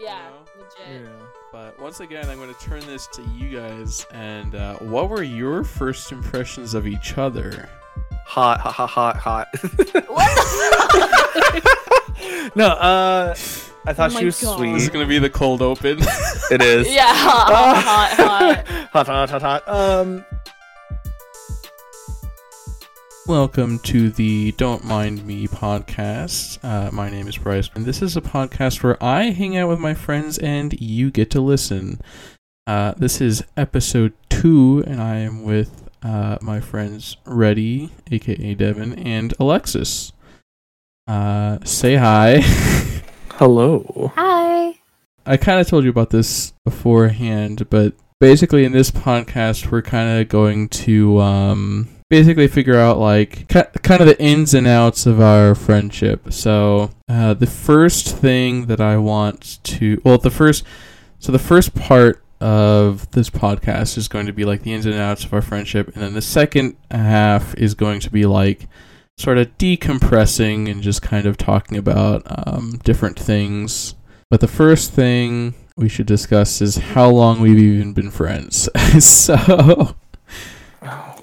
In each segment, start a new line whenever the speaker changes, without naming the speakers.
Yeah,
you
legit.
Yeah. But once again, I'm going to turn this to you guys. And uh, what were your first impressions of each other?
Hot, hot, hot, hot, hot.
What
no, uh, I thought
Oh
she was
God.
This is going to be the cold open.
It is.
yeah, hot, hot, hot.
hot, hot, hot, hot. Um,
Welcome to the Don't Mind Me podcast. Uh, my name is Bryce, and this is a podcast where I hang out with my friends and you get to listen. Uh, this is episode two, and I am with uh, my friends Reddie, aka Devin, and Alexis. Uh, say hi.
hello.
Hi.
I kind of told you about this beforehand, but basically in this podcast we're kind of going to um basically figure out like ki- kind of the ins and outs of our friendship. So, uh the first thing that I want to well, the first so the first part of this podcast is going to be like the ins and outs of our friendship and then the second half is going to be like sort of decompressing and just kind of talking about um, different things but the first thing we should discuss is how long we've even been friends. so,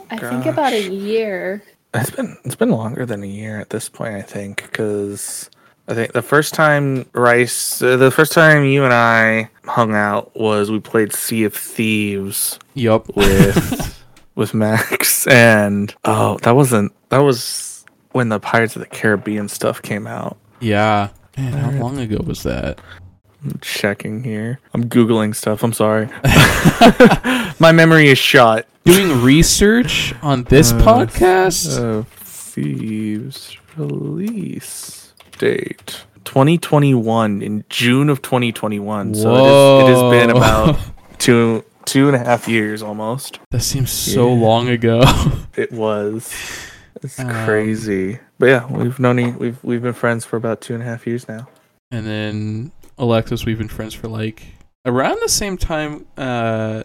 I think about a year.
It's been it's been longer than a year at this point. I think because I think the first time Rice, uh, the first time you and I hung out was we played Sea of Thieves
yup.
with with Max, and oh, that wasn't that was when the Pirates of the Caribbean stuff came out.
yeah. Man, how long ago was that?
I'm checking here. I'm googling stuff. I'm sorry. My memory is shot.
Doing research on this
Uh,
podcast?
Uh, Thieves release date 2021 in June of 2021. So it, is, it has been about two two and a half years almost.
that seems so
Yeah.
long ago.
It was. It's
Um,
crazy. But yeah, we've known e- we've we've been friends for about two and a half years now.
and then Alexis, we've been friends for like around the same time uh,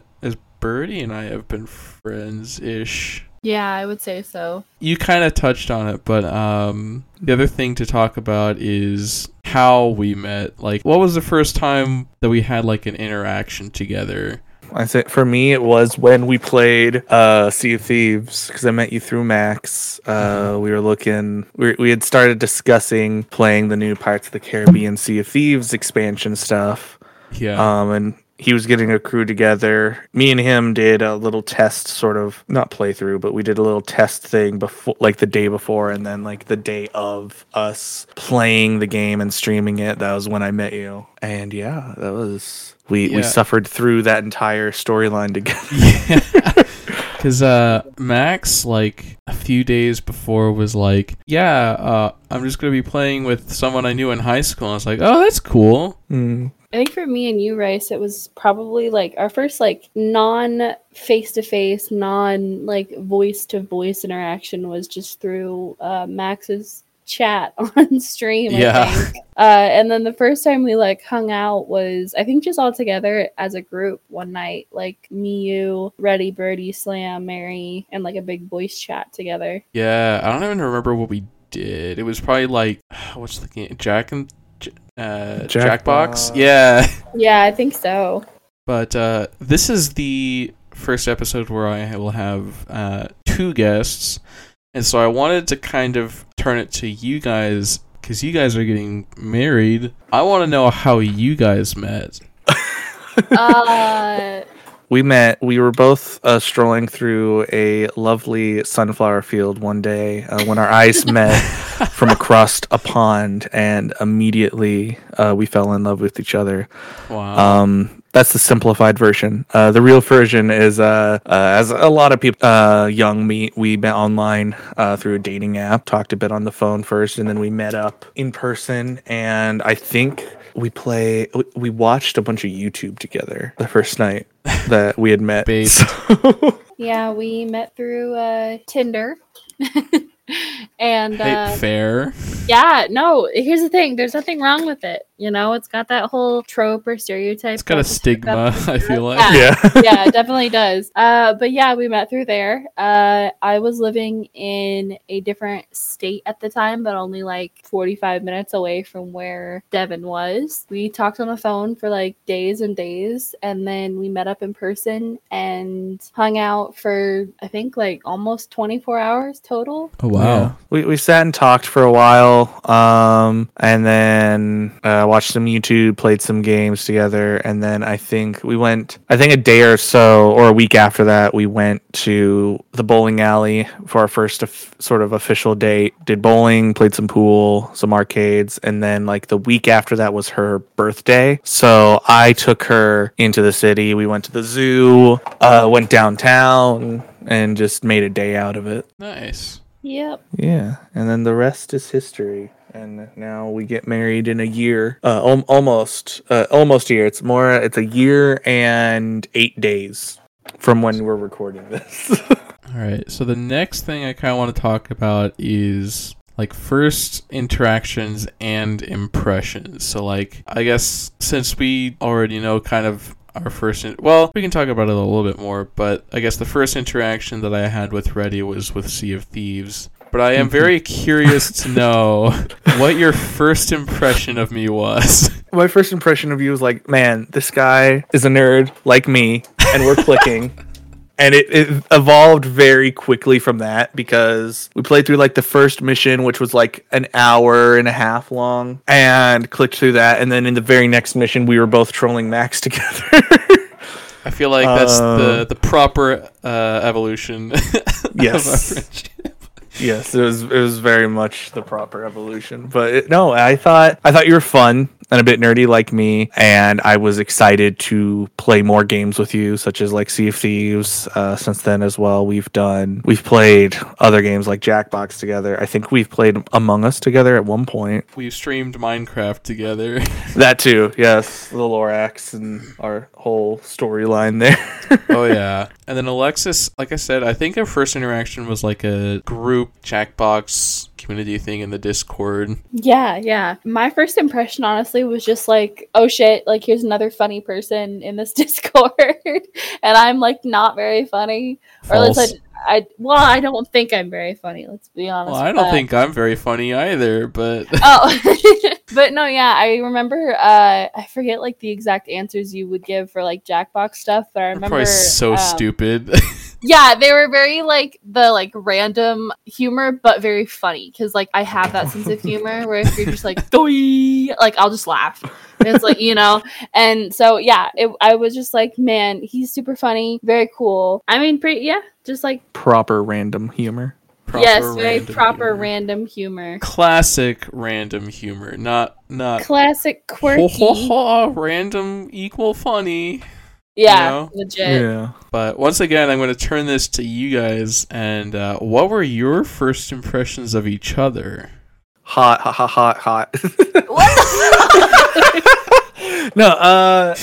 Birdie and I have been friends ish.
Yeah, I would say so.
you kind of touched on it, but um, the other thing to talk about is how we met. Like, what was the first time that we had like an interaction together?
I think for me it was when we played uh, Sea of Thieves because I met you through Max. Uh, we were looking, we, we had started discussing playing the new Pirates of the Caribbean Sea of Thieves expansion stuff.
Yeah,
Um, and he was getting a crew together. Me and him did a little test, sort of not playthrough, but we did a little test thing before, like the day before, and then like the day of us playing the game and streaming it. That was when I met you, and yeah, that was we we suffered through that entire storyline together.
yeah. Because uh, Max, like a few days before, was like, "Yeah, uh, I'm just gonna be playing with someone I knew in high school." And I was like, "Oh, that's cool."
Mm.
I think for me and you, Rice, it was probably like our first like non face to face, non like voice to voice interaction was just through uh, Max's chat on stream.
Yeah.
Think. Uh, and then the first time we like hung out was I think just all together as a group one night, like me, you, Reddie, Birdie, Slam, Mary, and like a big voice chat together.
Yeah, I don't even remember what we did. It was probably like, what's the game? Jack and uh, Jackbox.
Jackbox.
Yeah.
Yeah, I think so.
But uh, this is the first episode where I will have uh, two guests. And so I wanted to kind of turn it to you guys because you guys are getting married. I want to know how you guys met.
Uh,
We met. We were both uh, strolling through a lovely sunflower field one day uh, when our eyes met from across a pond, and immediately uh, we fell in love with each other.
Wow.
Um, that's the simplified version. Uh, the real version is, uh, uh, as a lot of people, uh, young me, we met online uh, through a dating app. Talked a bit on the phone first, and then we met up in person. And I think we play. we- We watched a bunch of YouTube together the first night that we had met. So-
Yeah, we met through uh, Tinder. and
Hey,
uh,
fair.
yeah, no, here's the thing there's nothing wrong with it. You know, it's got that whole trope or stereotype.
It's got a
that just took up
stigma, I feel like.
Yeah.
Yeah.
yeah, it definitely does. Uh, but yeah, we met through there. Uh, I was living in a different state at the time, but only like 45 minutes away from where Devin was. We talked on the phone for like days and days, and then we met up in person and hung out for, I think, like almost 24 hours total.
Oh wow.
Yeah. We, we sat and talked for a while, um, and then uh, watched some YouTube, played some games together, and then I think we went. I think a day or so, or a week after that, we went to the bowling alley for our first of, sort of official date. Did bowling, played some pool, some arcades, and then like the week after that was her birthday, so I took her into the city. We went to the zoo, uh, went downtown, and just made a day out of it.
Nice.
Yep.
Yeah, and then the rest is history. And now we get married in a year, uh, al- almost, uh, almost a year. It's more. It's a year and eight days from when we're recording this.
All right. So the next thing I kind of want to talk about is like first interactions and impressions. So like I guess since we already know kind of our first in- well, we can talk about it a little bit more, but I guess the first interaction that I had with Reddie was with Sea of Thieves. But I am very curious to know what your first impression of me was.
My first impression of you was like, man, this guy is a nerd like me, and we're clicking. And it, it evolved very quickly from that because we played through like the first mission, which was like an hour and a half long, and clicked through that. And then in the very next mission, we were both trolling Max together.
I feel like that's the
Uh,
the proper uh, evolution. of our
Yes. Yes, it was it was very much the proper evolution. But it, no, I thought I thought you were fun and a bit nerdy like me, and I was excited to play more games with you, such as like Sea of Thieves. Uh, since then, as well, we've done we've played other games like Jackbox together. I think we've played Among Us together at one point.
We streamed Minecraft together.
That too, yes, the Lorax and our whole storyline there.
oh yeah. And then Alexis, like I said, I think our first interaction was like a group Jackbox community thing in the Discord.
Yeah, yeah. My first impression, honestly, was just like, oh shit, like here's another funny person in this Discord. and I'm like not very funny. Or at least
False.
I, I, well, I don't think I'm very funny, let's be honest.
Well, I don't
that.
think I'm very funny either, but
Oh, but no, yeah, I remember. Uh, I forget like the exact answers you would give for like Jackbox stuff, but I remember
probably so
um,
stupid.
Yeah, they were very like the like random humor, but very funny because like I have that sense of humor where if you're just like "Doi," like I'll just laugh. And it's like you know, and so yeah, it, I was just like, man, he's super funny, very cool. I mean, pretty yeah, just like
Proper random humor.
yes, very
random
proper
humor.
random humor,
Classic random humor, not not
classic
ho,
quirky.
ho, ho, random equal funny.
Yeah,
know?
legit.
Yeah.
But once again, I'm going to turn this to you guys. And uh, what were your first impressions of each other?
Hot, hot, hot, hot, hot.
What
no, uh,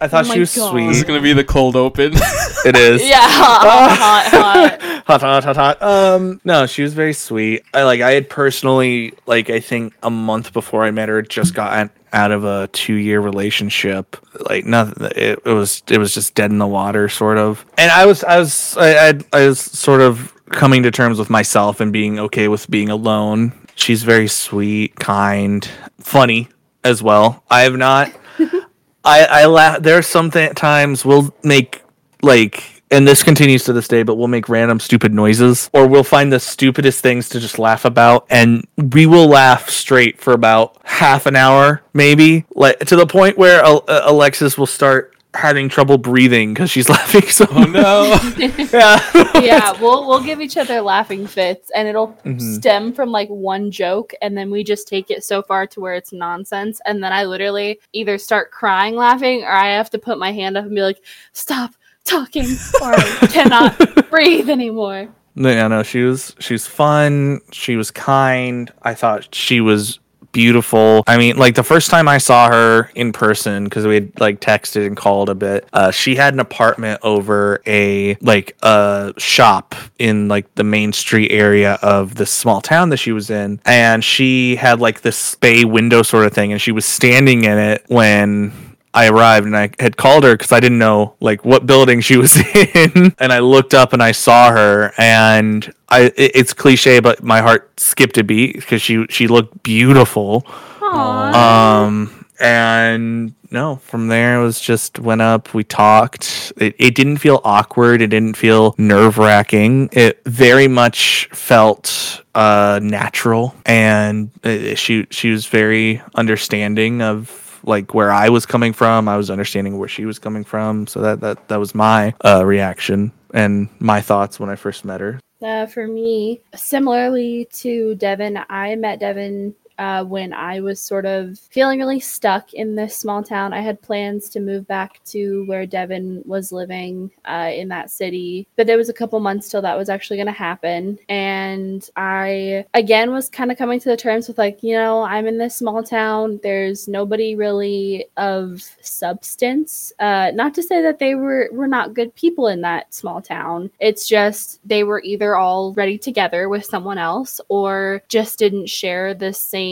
I thought
Oh
she was
God.
This is going to be the cold open.
It is.
yeah, hot, hot, hot.
hot, hot, hot, hot. Um, no, she was very sweet. I like. I had personally, like, I think a month before I met her, just got out of a two-year relationship. Like, nothing. It, it was. It was just dead in the water, sort of. And I was. I was. I. I, I was sort of coming to terms with myself and being okay with being alone. She's very sweet, kind, funny as well. I have not. I I laugh. There are some th- times we'll make like, and this continues to this day, but we'll make random stupid noises, or we'll find the stupidest things to just laugh about, and we will laugh straight for about half an hour, maybe, like to the point where Al- uh, Alexis will start having trouble breathing because she's laughing so.
oh no.
yeah.
yeah, we'll we'll give each other laughing fits, and it'll
Mhm.
stem from like one joke, and then we just take it so far to where it's nonsense, and then I literally either start crying laughing, or I have to put my hand up and be like, "Stop talking," or I cannot breathe anymore.
No, yeah, no, she was she was fun. She was kind. I thought she was beautiful. I mean, like the first time I saw her in person, because we had like texted and called a bit, uh, she had an apartment over a like a shop in like the main street area of the small town that she was in. And she had like this bay window sort of thing, and she was standing in it when I arrived and I had called her because I didn't know like what building she was in, and I looked up and I saw her, and I it- it's cliche, but my heart skipped a beat because she she looked beautiful.
Aww.
Um, and no, from there it was just went up. We talked. It, it didn't feel awkward. It didn't feel nerve wracking. It very much felt uh, natural, and uh, she she was very understanding of like where I was coming from. I was understanding where she was coming from. So that that that was my uh, reaction and my thoughts when I first met her.
Uh, for me, similarly to Devin, I met Devin uh, when I was sort of feeling really stuck in this small town. I had plans to move back to where Devin was living uh, in that city, but there was a couple months till that was actually going to happen. And I, again, was kind of coming to the terms with like, you know, I'm in this small town. There's nobody really of substance. Uh, not to say that they were, were not good people in that small town. It's just they were either all ready together with someone else or just didn't share the same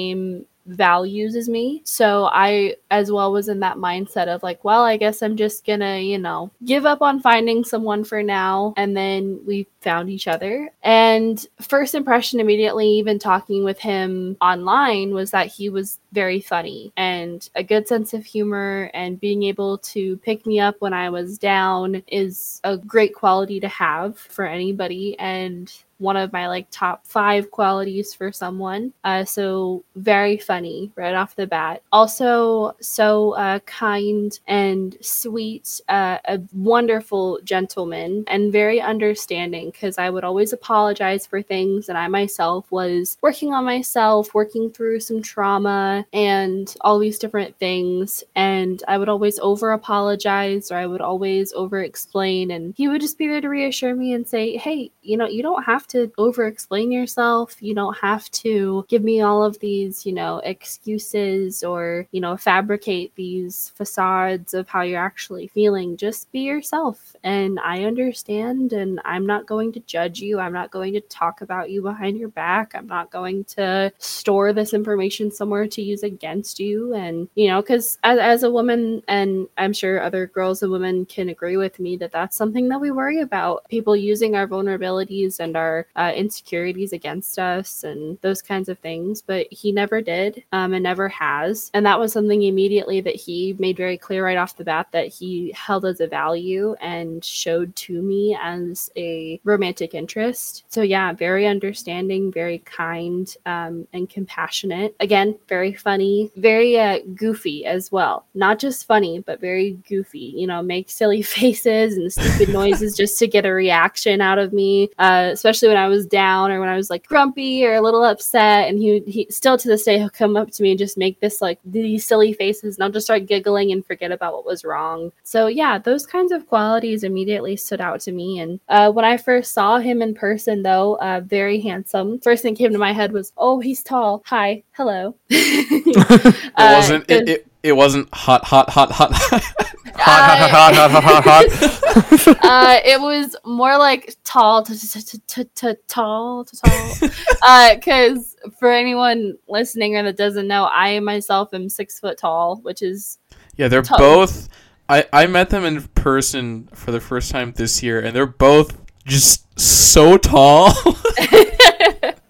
values as me. So I as well was in that mindset of like, well, I guess I'm just gonna, you know, give up on finding someone for now. And then we found each other. And first impression immediately, even talking with him online, was that he was very funny and a good sense of humor and being able to pick me up when I was down is a great quality to have for anybody. And one of my like top five qualities for someone. Uh, so very funny right off the bat. Also so uh, kind and sweet, uh, a wonderful gentleman, and very understanding. Because I would always apologize for things, and I myself was working on myself, working through some trauma and all these different things. And I would always over apologize, or I would always over explain, and he would just be there to reassure me and say, "Hey, you know, you don't have to over explain yourself. You don't have to give me all of these, you know, excuses or, you know, fabricate these facades of how you're actually feeling. Just be yourself. And I understand, and I'm not going to judge you. I'm not going to talk about you behind your back. I'm not going to store this information somewhere to use against you. And, you know, because as, as a woman, and I'm sure other girls and women can agree with me that that's something that we worry about people using our vulnerabilities and our uh, insecurities against us and those kinds of things. But he never did um, and never has. And that was something immediately that he made very clear right off the bat that he held as a value and showed to me as a romantic interest. So, yeah, very understanding, very kind, um, and compassionate. Again, very funny, very uh, goofy as well. Not just funny, but very goofy. You know, make silly faces and stupid noises just to get a reaction out of me, uh, especially when I was down or when I was like grumpy or a little upset. And he, he still to this day, he'll come up to me and just make this like these silly faces, and I'll just start giggling and forget about what was wrong. So, yeah, those kinds of qualities immediately stood out to me. And uh, when I first saw him in person, though, uh, very handsome. First thing came to my head was, oh, he's tall. Hi, hello.
It uh, wasn't. It, it, it wasn't hot, hot, hot, hot.
Uh, hot, hot, hot, hot, hot, hot, hot.
uh, it was more like tall, t- t- t- t- tall, t- tall. Uh, because for anyone listening or that doesn't know, I myself am six foot tall, which is
yeah, they're
Tall.
both. I I met them in person for the first time this year, and they're both just so tall.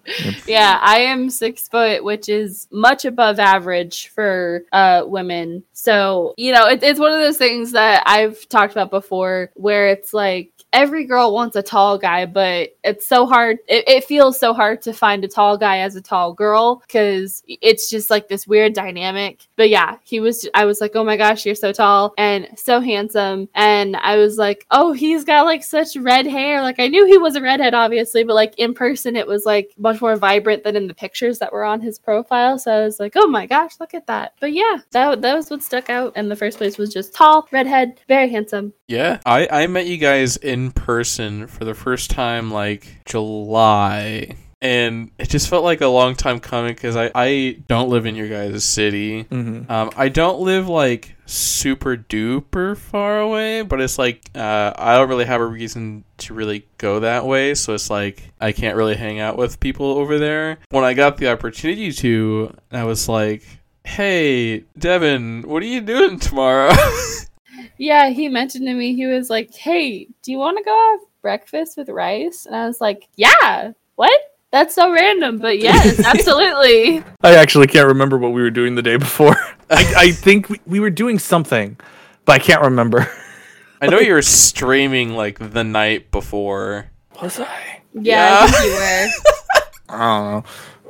yeah, I am six foot, which is much above average for uh, women. So, you know, it, it's one of those things that I've talked about before where it's like every girl wants a tall guy, but it's so hard. It, it feels so hard to find a tall guy as a tall girl because it's just like this weird dynamic. But yeah, he was, I was like, oh my gosh, you're so tall and so handsome. And I was like, oh, he's got like such red hair. Like I knew he was a redhead, obviously, but like in person, it was like much more vibrant than in the pictures that were on his profile. So I was like, oh my gosh, look at that. But yeah, that, that was what stuck out in the first place was just tall, redhead, very handsome.
yeah, I I met you guys in person for the first time like July. and it just felt like a long time coming because I I don't live in your guys' city.
Mhm.
Um, I don't live like super duper far away, but it's like uh, I don't really have a reason to really go that way. So it's like I can't really hang out with people over there. When I got the opportunity to, I was like, "Hey, Devin, what are you doing tomorrow?"
Yeah, he mentioned to me, he was like, Hey, do you want to go have breakfast with rice? And I was like, Yeah, what? That's so random, but yes, absolutely.
I actually can't remember what we were doing the day before. I, I think we, we were doing something, but I can't remember.
I know you were streaming like the night before.
Was I?
Yeah, I think you were.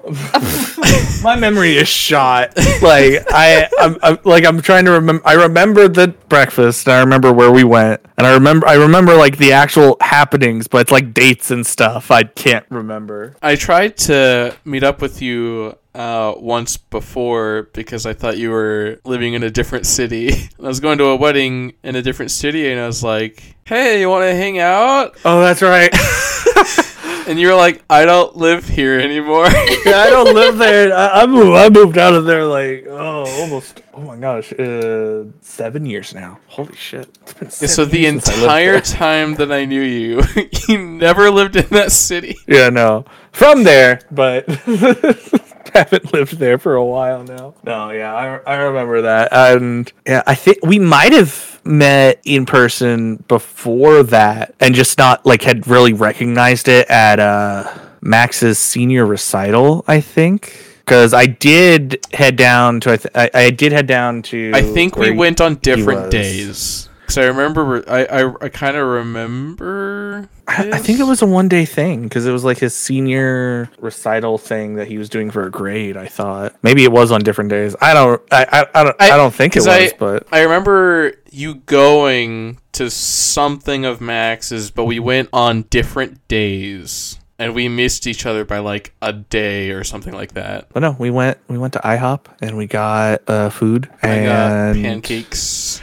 I don't know. My memory is shot. Like I, I'm, I'm like I'm trying to remember. I remember the breakfast. And I remember where we went, and I remember I remember like the actual happenings, but it's like dates and stuff. I can't remember.
I tried to meet up with you uh, once before because I thought you were living in a different city. I was going to a wedding in a different city, and I was like, "Hey, you want to hang out?"
Oh, that's right.
And you were like, "I don't live here anymore."
yeah, I don't live there. I, I moved. I moved out of there like oh, almost. Oh my gosh, uh, seven years now. Holy shit! It's been
Yeah, so the
years since
entire time that I knew you, you never lived in that city.
Yeah, no. From there, but haven't lived there for a while now. No, yeah, I, I remember that. And yeah, I think we might have met in person before that and just not like had really recognized it at uh Max's senior recital, I think. Because I did head down to, I, th- I, I did head down to.
I think we went on different days. Because I remember, I I, I kind of remember.
I, I think it was a one day thing because it was like his senior recital thing that he was doing for a grade. I thought maybe it was on different days. I don't. I I, I don't. I,
I-
don't think it was, but
I remember you going to something of Max's, but we went on different days. And we missed each other by like a day or something like that.
but no, we went we went to IHOP and we got uh, food
I
and
got pancakes.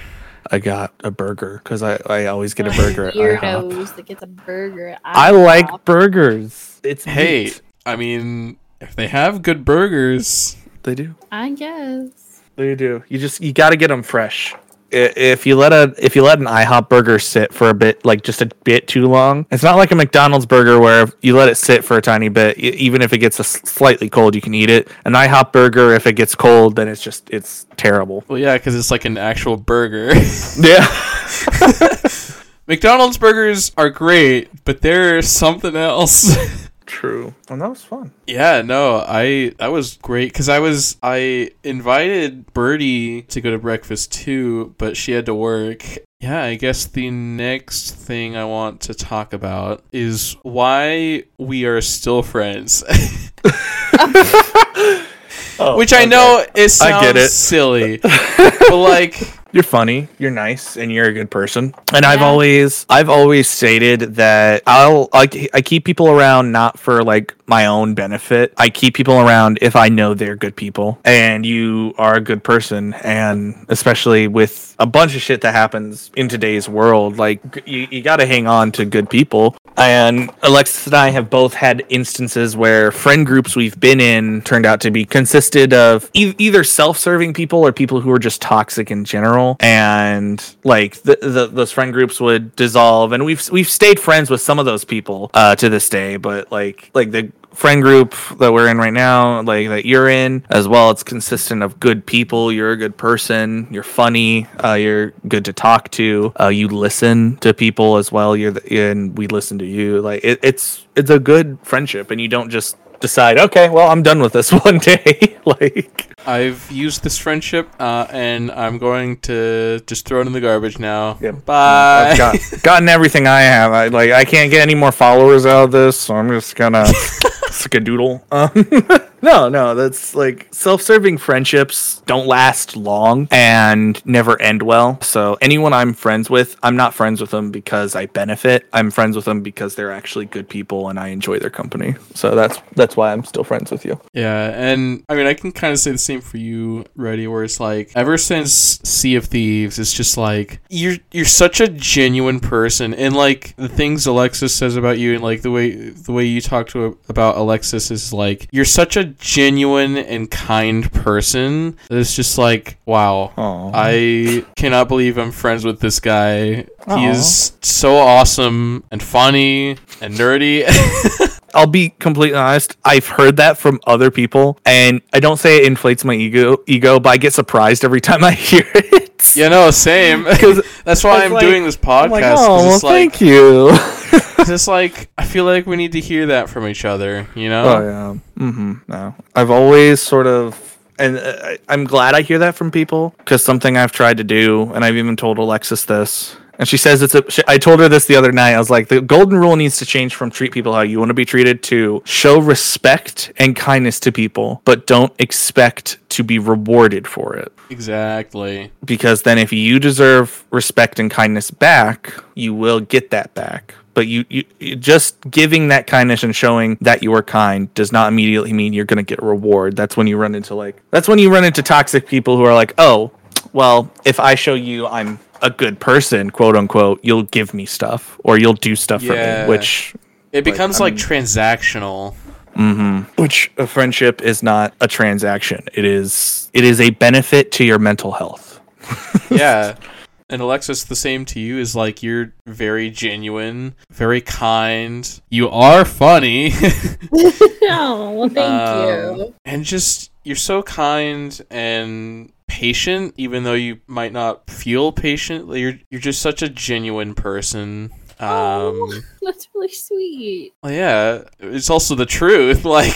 I got a burger because I I always get a burger at IHOP.
That gets a burger. at
I
IHOP.
like burgers. It's
Hey,
meat.
I mean, if they have good burgers,
they do.
I guess.
They do. You just you got to get them fresh. If you let a if you let an IHOP burger sit for a bit, like just a bit too long, it's not like a McDonald's burger where you let it sit for a tiny bit, even if it gets slightly cold, you can eat it. An IHOP burger, if it gets cold, then it's just it's terrible.
well, yeah, because it's like an actual burger.
Yeah.
McDonald's burgers are great, but they're something else.
True. And that was fun.
yeah, no, I that was great because I was I invited Birdie to go to breakfast too, but she had to work. Yeah, I guess the next thing I want to talk about is why we are still friends.
Oh,
Which I oh,
okay.
know it sounds
I get it.
silly, but like
you're funny you're nice and you're a good person. And i've always i've always stated that i'll I, I keep people around not for like my own benefit. I keep people around if i know they're good people and you are a good person. And especially with a bunch of shit that happens in today's world like you, you got to hang on to good people. And alexis and i have both had instances where friend groups we've been in turned out to be consisted of e- either self-serving people or people who are just toxic in general and like the, the, those friend groups would dissolve and we've we've stayed friends with some of those people uh, to this day but like like the friend group that we're in right now like that you're in as well it's consistent of good people. You're a good person. You're funny. Uh, you're good to talk to. Uh, you listen to people as well. You're the, and we listen to you. Like it, it's it's a good friendship and you don't just decide okay well i'm done with this one day like
I've used this friendship, uh, and I'm going to just throw it in the garbage now.
Yep.
Bye.
I've got, gotten everything I have. I like I can't get any more followers out of this, so I'm just gonna skadoodle. Um, No, no, that's like self-serving friendships don't last long and never end well. So anyone I'm friends with, I'm not friends with them because I benefit. I'm friends with them because they're actually good people and I enjoy their company. So that's that's why I'm still friends with you.
Yeah, and I mean, I can kind of say the same for you, Reddie, where it's like ever since Sea of Thieves, it's just like you're you're such a genuine person, and like the things Alexis says about you, and like the way the way you talk to about Alexis is like you're such a genuine and kind person. It's just like wow,
Aw.
I cannot believe I'm friends with this guy. He is so awesome and funny and nerdy.
I'll be completely honest. I've heard that from other people, and I don't say it inflates my ego, ego, but I get surprised every time I hear it.
You know, same. That's why I'm
like-
doing this podcast.
I'm like, oh, well,
like,
thank you.
It's like I feel like we need to hear that from each other. You know?
Oh yeah. Mm-hmm. No, I've always sort of, and uh, I'm glad I hear that from people because something I've tried to do, and I've even told Alexis this, and she says it's a. She, I told her this the other night. I was like, the golden rule needs to change from treat people how you want to be treated to show respect and kindness to people, but don't expect to be rewarded for it.
Exactly.
Because then, if you deserve respect and kindness back, you will get that back. But you, you, just giving that kindness and showing that you are kind does not immediately mean you're going to get a reward. That's when you run into like that's when you run into toxic people who are like, oh, well, if I show you I'm a good person, quote unquote, you'll give me stuff or you'll do stuff
Yeah.
for me, which
It becomes
I
like
mean-
transactional. Mm-hmm.
which a friendship is not a transaction. It is it is a benefit to your mental health.
yeah. And Alexis, the same to you is like you're very genuine, very kind. You are funny.
oh, well, thank you.
Um, And just you're so kind and patient, even though you might not feel patient. You're you're just such a genuine person. Um,
Oh. That's really sweet.
well, yeah, it's also the truth. Like,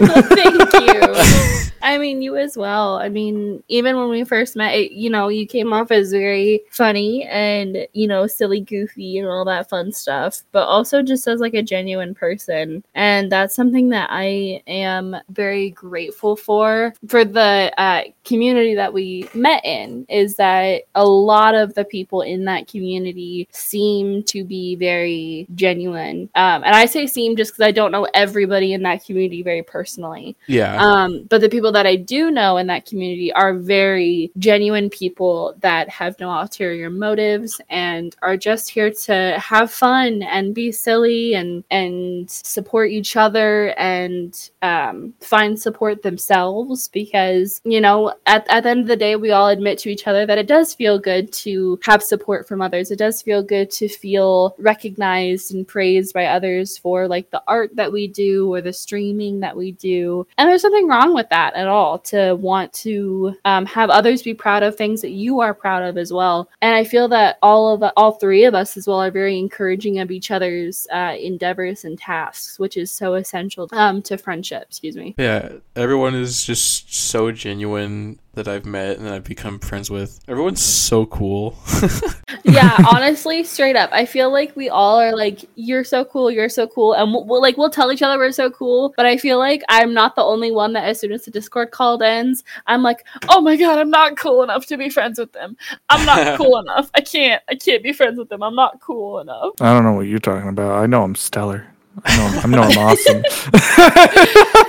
well, thank you. I mean, you as well. I mean, even when we first met, it, you know, you came off as very funny and, you know, silly, goofy, and all that fun stuff, but also just as like a genuine person. And that's something that I am very grateful for. For the uh, community that we met in, is that a lot of the people in that community seem to be very genuine. Um, and I say seem just because I don't know everybody in that community very personally.
yeah,
Um, but the people that I do know in that community are very genuine people that have no ulterior motives and are just here to have fun and be silly and and support each other and um, find support themselves because you know at, at the end of the day we all admit to each other that it does feel good to have support from others. It does feel good to feel recognized and praised by others for like the art that we do or the streaming that we do. And there's nothing wrong with that at all to want to um, have others be proud of things that you are proud of as well and i feel that all of all three of us as well are very encouraging of each other's uh, endeavors and tasks which is so essential um, to friendship excuse me
yeah. Everyone is just so genuine that I've met and I've become friends with. Everyone's so cool.
yeah honestly straight up i feel like we all are like you're so cool you're so cool and we'll, we'll like we'll tell each other we're so cool but i feel like i'm not the only one that as soon as the discord call ends i'm like oh my god i'm not cool enough to be friends with them i'm not cool enough i can't i can't be friends with them i'm not cool enough
I don't know what you're talking about. I know I'm stellar. I know I'm, I know I'm awesome.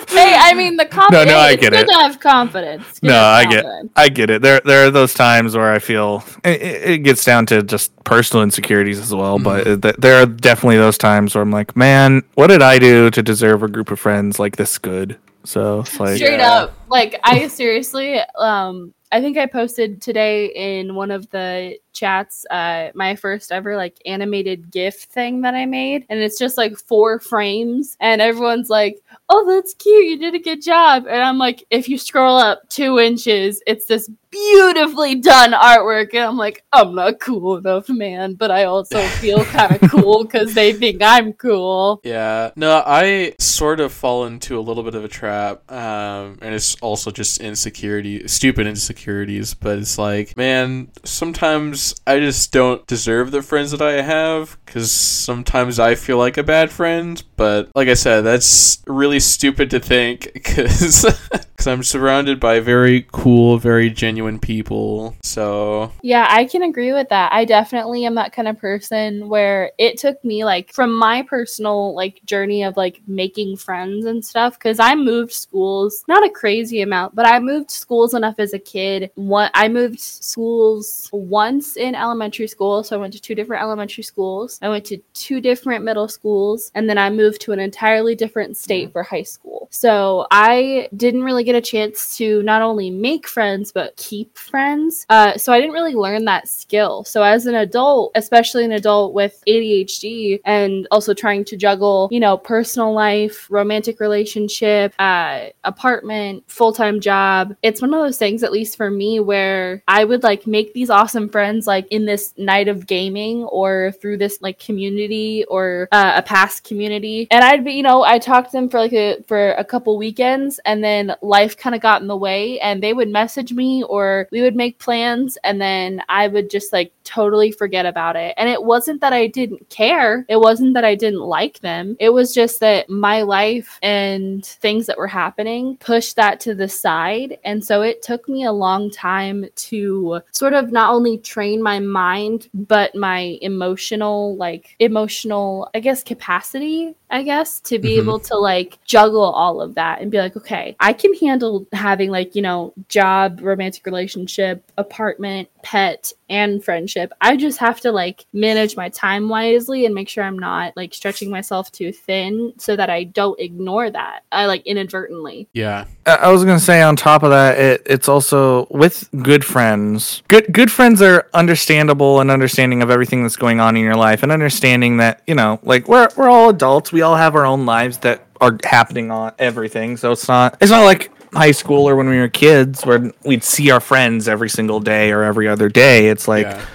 hey i mean the confidence
no, no, I
it's
get
good
it.
to have confidence good
No,
to have
I get. I get it. There, there are those times where I feel it, it it gets down to just personal insecurities as well. But
Mm-hmm.
th- there are definitely those times where I'm like, man, what did I do to deserve a group of friends like this good? So it's like,
straight
Yeah.
up like i seriously um i think i posted today in one of the chats uh my first ever like animated gif thing that i made and it's just like four frames and everyone's like oh that's cute you did a good job and i'm like if you scroll up two inches it's this beautifully done artwork and i'm like i'm not cool enough man but i also feel kind of cool because they think i'm cool
Yeah. No, I sort of fall into a little bit of a trap. Um, and it's also just insecurity, stupid insecurities. But it's like, man, sometimes I just don't deserve the friends that I have because sometimes I feel like a bad friend. But like I said, that's really stupid to think because I'm surrounded by very cool, very genuine people. So
Yeah, I can agree with that. I definitely am that kind of person where it took me like from my personal like journey of like making friends and stuff cuz I moved schools, not a crazy amount, but I moved schools enough as a kid. One I moved schools once in elementary school, so I went to two different elementary schools. I went to two different middle schools and then I moved to an entirely different state mm. for high school. So I didn't really get a chance to not only make friends but keep friends. Uh, so I didn't really learn that skill. So as an adult, especially an adult with ADHD and also trying to juggle, you know, personal life, romantic relationship, uh, apartment, full time job, it's one of those things, at least for me, where I would like make these awesome friends like in this night of gaming or through this like community or uh, a past community, and I'd be, you know, I talked to them for like a for a couple weekends, and then life kind of got in the way, and they would message me or we would make plans, and then I would just like totally forget about it. And it wasn't that I didn't care. It wasn't that I didn't like them. It was just that my life and things that were happening pushed that to the side. And so it took me a long time to sort of not only train my mind, but my emotional, like emotional, I guess, capacity, I guess, to be
Mhm.
able to like juggle all of that and be like, okay, I can handle having like, you know, job, romantic relationship, apartment, pet, and friendship. I just have to like manage my time wisely and make sure I'm not like stretching myself too thin so that I don't ignore that. I like inadvertently.
yeah,
I I was gonna say on top of that, it, it's also with good friends. Good good friends are understandable and understanding of everything that's going on in your life, and understanding that you know, like we're we're all adults. We all have our own lives that are happening on everything. So it's not it's not like high school or when we were kids where we'd see our friends every single day or every other day. It's like
yeah,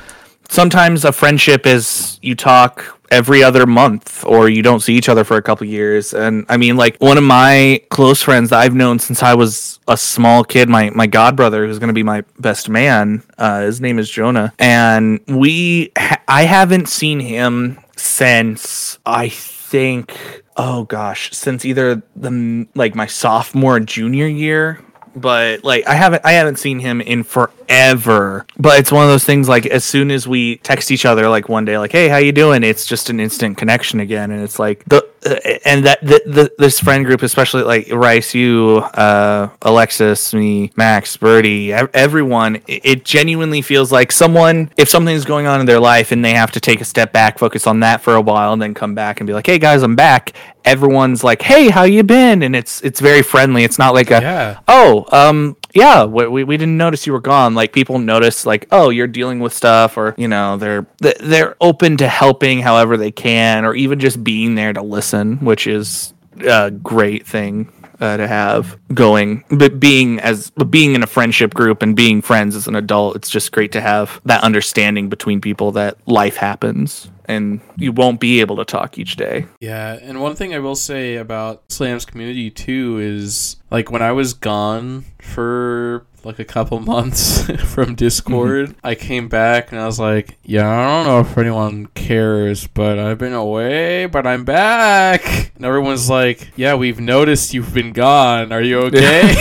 sometimes a friendship is you talk every other month or you don't see each other for a couple years. And i mean like one of my close friends that i've known since i was a small kid my my god brother who's going to be my best man uh, his name is jonah. And we ha- i haven't seen him since i think oh gosh. Since either the like my sophomore junior year but like I haven't I haven't seen him in forever. But it's one of those things like as soon as we text each other like one day like hey how you doing it's just an instant connection again and it's like the uh, and that the, the this friend group especially like Rice you uh Alexis me Max Birdie ev- everyone it, it genuinely feels like someone if something's going on in their life and they have to take a step back focus on that for a while and then come back and be like hey guys I'm back everyone's like hey how you been? And it's it's very friendly. It's not like a
yeah.
oh um yeah we, we, didn't notice you were gone. Like people notice like oh you're dealing with stuff or you know they're they're open to helping however they can or even just being there to listen which is a great thing uh, to have going. But being as being in a friendship group and being friends as an adult it's just great to have that understanding between people that life happens and you won't be able to talk each day
Yeah, and one thing I will say about Slam's community too is like when I was gone for like a couple months from Discord, mm-hmm. I came back and I was like, yeah, I don't know if anyone cares, but I've been away, but I'm back. And everyone's like, yeah, we've noticed you've been gone. Are you okay?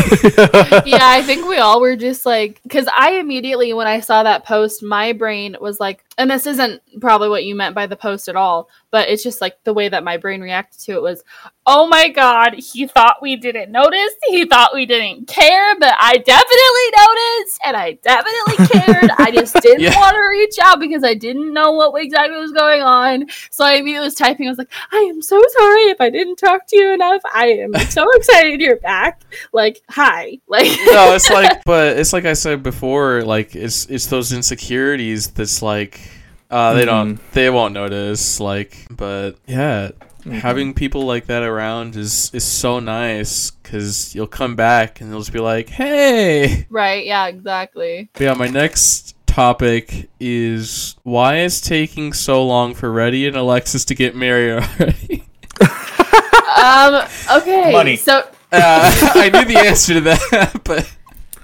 yeah, I think we all were just like, because I immediately, when I saw that post, my brain was like, and this isn't probably what you meant by the post at all, but it's just like the way that my brain reacted to it was, oh my God, he thought we didn't notice. He thought we didn't care, but I definitely noticed and I definitely cared. I just didn't
Yeah.
want to reach out because I didn't know what exactly was going on. So I immediately was typing. I was like, I am so sorry if I didn't talk to you enough. I am so excited you're back. Like, hi. Like,
no, it's like, but it's like I said before, like it's it's those insecurities that's like, uh, they don't, they won't notice, like, but yeah, having people like that around is is so nice because you'll come back and they'll just be like, hey,
right. Yeah, exactly.
But yeah. My next topic is why is taking so long for Reddie and Alexis to get married already?
Um, okay.
Money.
So,
Uh, I knew the answer to that, but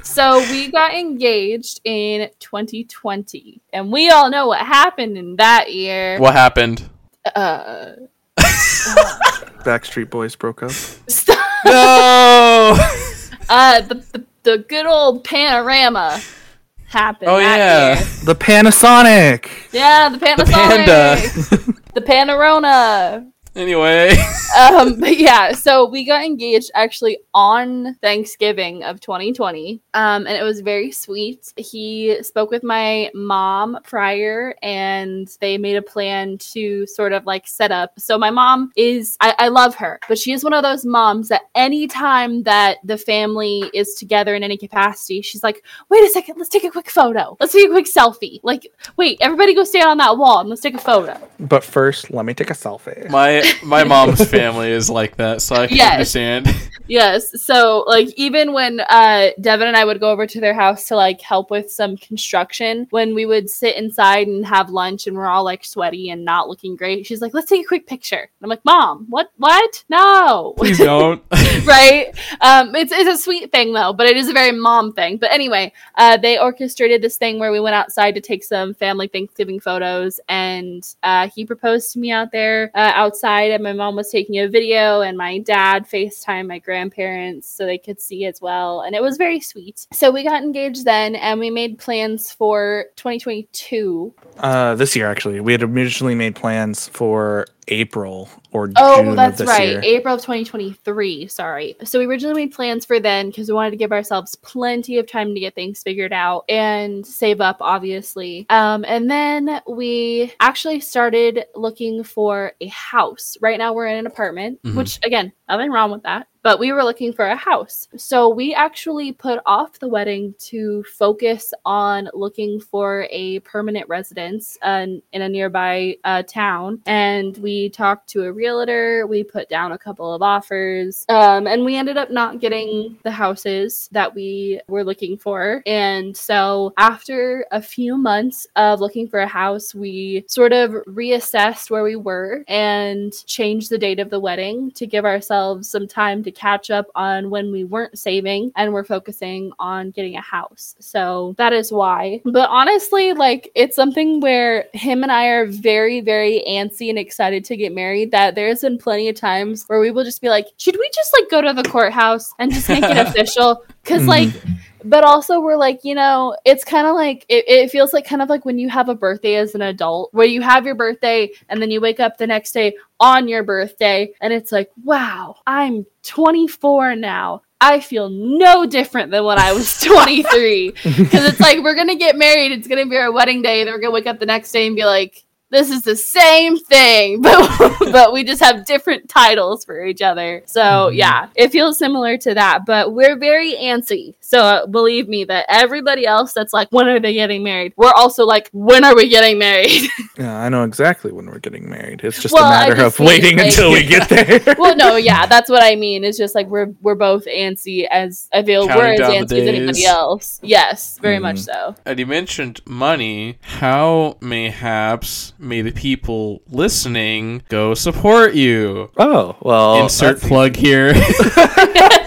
so we got engaged in 2020, and we all know what happened in that year.
what happened?
Uh,
Backstreet Boys broke up.
stop.
no.
Uh, the, the the good old panorama happened.
Oh
that
yeah.
year.
The Panasonic.
yeah, the
The
Panasonic,
panda.
the Panorona.
Anyway.
um but yeah so we got engaged actually on thanksgiving of 2020 um and it was very sweet. He spoke with my mom prior and they made a plan to sort of like set up. So my mom is i, I love her but she is one of those moms that anytime that the family is together in any capacity she's like wait a second let's take a quick photo. Let's take a quick selfie. Like wait everybody go stand on that wall and let's take a photo.
But first, let me take a selfie.
My my mom's family is like that, so I can
Yes.
understand.
Yes. So like even when uh Devin and I would go over to their house to like help with some construction, when we would sit inside and have lunch and we're all like sweaty and not looking great, she's like, Let's take a quick picture. And I'm like, Mom, what what? No.
Please don't.
right? Um, it's, it's a sweet thing though, but it is a very mom thing. But anyway, uh, they orchestrated this thing where we went outside to take some family Thanksgiving photos, and uh, he proposed to me out there uh, outside, and my mom was taking a video, and my dad FaceTime my grandparents so they could see as well, and it was very sweet. So we got engaged then, and we made plans for 2022.
Uh, this year, actually, we had originally made plans for April or
Oh,
June
that's
of this
right.
year.
April of 2023. Sorry. So we originally made plans for then because we wanted to give ourselves plenty of time to get things figured out and save up, obviously. Um, and then we actually started looking for a house. Right now, we're in an apartment,
Mhm.
which again, nothing wrong with that. But we were looking for a house. So we actually put off the wedding to focus on looking for a permanent residence uh, in a nearby uh, town. And we talked to a realtor. We put down a couple of offers. Um, and we ended up not getting the houses that we were looking for. And so after a few months of looking for a house, we sort of reassessed where we were and changed the date of the wedding to give ourselves some time to catch up on when we weren't saving and we're focusing on getting a house. So that is why. But honestly, like it's something where him and I are very, very antsy and excited to get married that there's been plenty of times where we will just be like, should we just like go to the courthouse and just make it official? Because like mm. But also we're like you know it's kind of like it, it feels like kind of like when you have a birthday as an adult where you have your birthday and then you wake up the next day on your birthday and it's like wow i'm 24 now. I feel no different than when i was 23 because it's like we're gonna get married it's gonna be our wedding day then we're gonna wake up the next day and be like this is the same thing but but we just have different titles for each other so
Mhm.
yeah it feels similar to that but we're very antsy so uh, believe me that everybody else that's like when are they getting married we're also like when are we getting married
Yeah, I know exactly when we're getting married. It's just
Well,
a
I
matter
just
of waiting
like-
until we get there.
well no yeah that's what i mean it's just like we're we're both antsy as i feel
Counting
we're as antsy as anybody else yes very much
Mhm.
so
And you mentioned money. How mayhaps may the people listening go support you?
oh, well.
Insert plug here.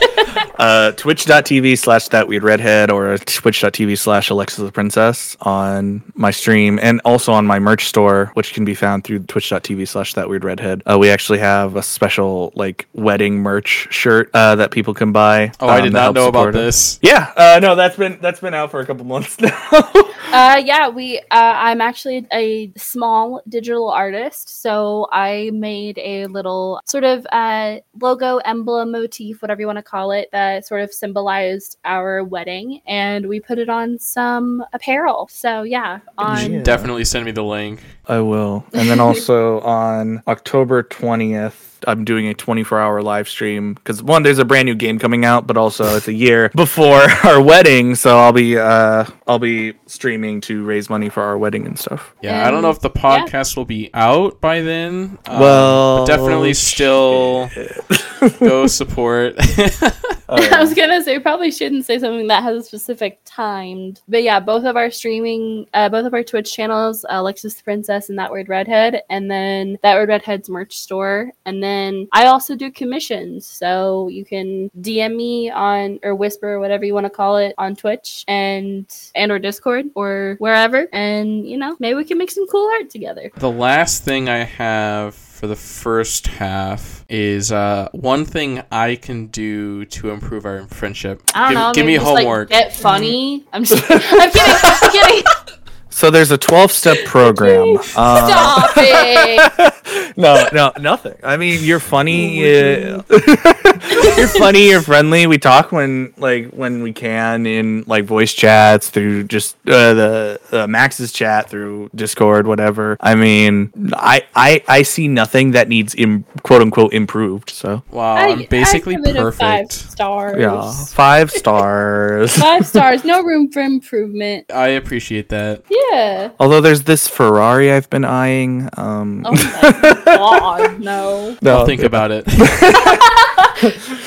uh, twitch.tv slash that weird redhead or twitch.tv slash alexis the princess on my stream and also on my merch store which can be found through twitch.tv slash that weird redhead uh, we actually have a special like wedding merch shirt uh, that people can buy
oh, I
um,
did not know about
it.
this.
yeah uh, no that's been that's been out for a couple months now
Uh, yeah, we. Uh, I'm actually a small digital artist, so I made a little sort of uh, logo, emblem, motif, whatever you want to call it, that Uh, sort of symbolized our wedding, and we put it on some apparel. So yeah, on
Yeah.
Definitely send me the link.
I will. And then also on October 20th, I'm doing a 24 hour live stream because one, there's a brand new game coming out, but also it's a year before our wedding. So I'll be, uh, I'll be streaming to raise money for our wedding and stuff.
Yeah, I don't know if the
yeah.
podcast will be out by then. um,
Well,
but definitely still go support.
I was gonna say probably shouldn't say something that has a specific timed, but yeah, both of our streaming, uh, both of our Twitch channels, Alexis the Princess Princess and That Weird Redhead, and then That Weird Redhead's merch store. And then I also do commissions. So you can DM me on or whisper or whatever you want to call it on Twitch and and or Discord or wherever. And you know, maybe we can make some cool art together.
The last thing I have for the first half is uh, one thing I can do to improve our friendship.
I don't
give,
know.
Give me
maybe just, like,
homework.
get funny. I'm just. I'm kidding. I'm kidding.
So there's a 12 step program. Uh,
Stop it.
no, no, nothing. I mean, you're funny. uh, you're funny. You're friendly. We talk when like when we can in like voice chats through just uh, the uh, Max's chat through Discord, whatever. I mean, I I I see nothing that needs Im- quote unquote improved. So
wow,
I-
I'm basically
I give five
perfect.
stars.
yeah, five stars.
Five stars. No room for improvement.
I appreciate that.
Yeah.
Although there's this Ferrari I've been eyeing. Um,
Oh my god, no.
no,
I'll think about it.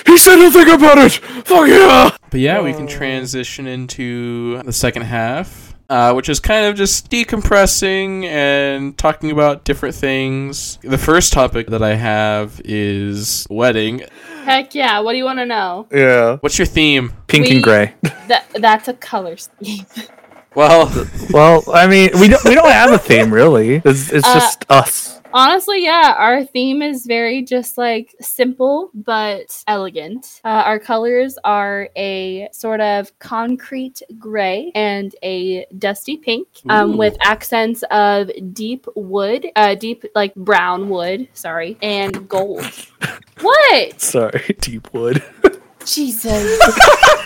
He said to think about it. Fuck yeah.
But yeah, we can transition into the second half, uh, which is kind of just decompressing and talking about different things. The first topic that I have is wedding.
Heck yeah. What do you want to know?
Yeah.
What's your theme?
Pink
We-
and gray.
That that's a color scheme.
Well,
Well, I mean, we don't we don't have a theme really. It's, it's
Uh,
just us.
Honestly, yeah, our theme is very just like simple but elegant. Uh, our colors are a sort of concrete gray and a dusty pink, um, with accents of deep wood, uh, deep like brown wood, sorry, and gold. what?
Sorry, deep wood.
Jesus.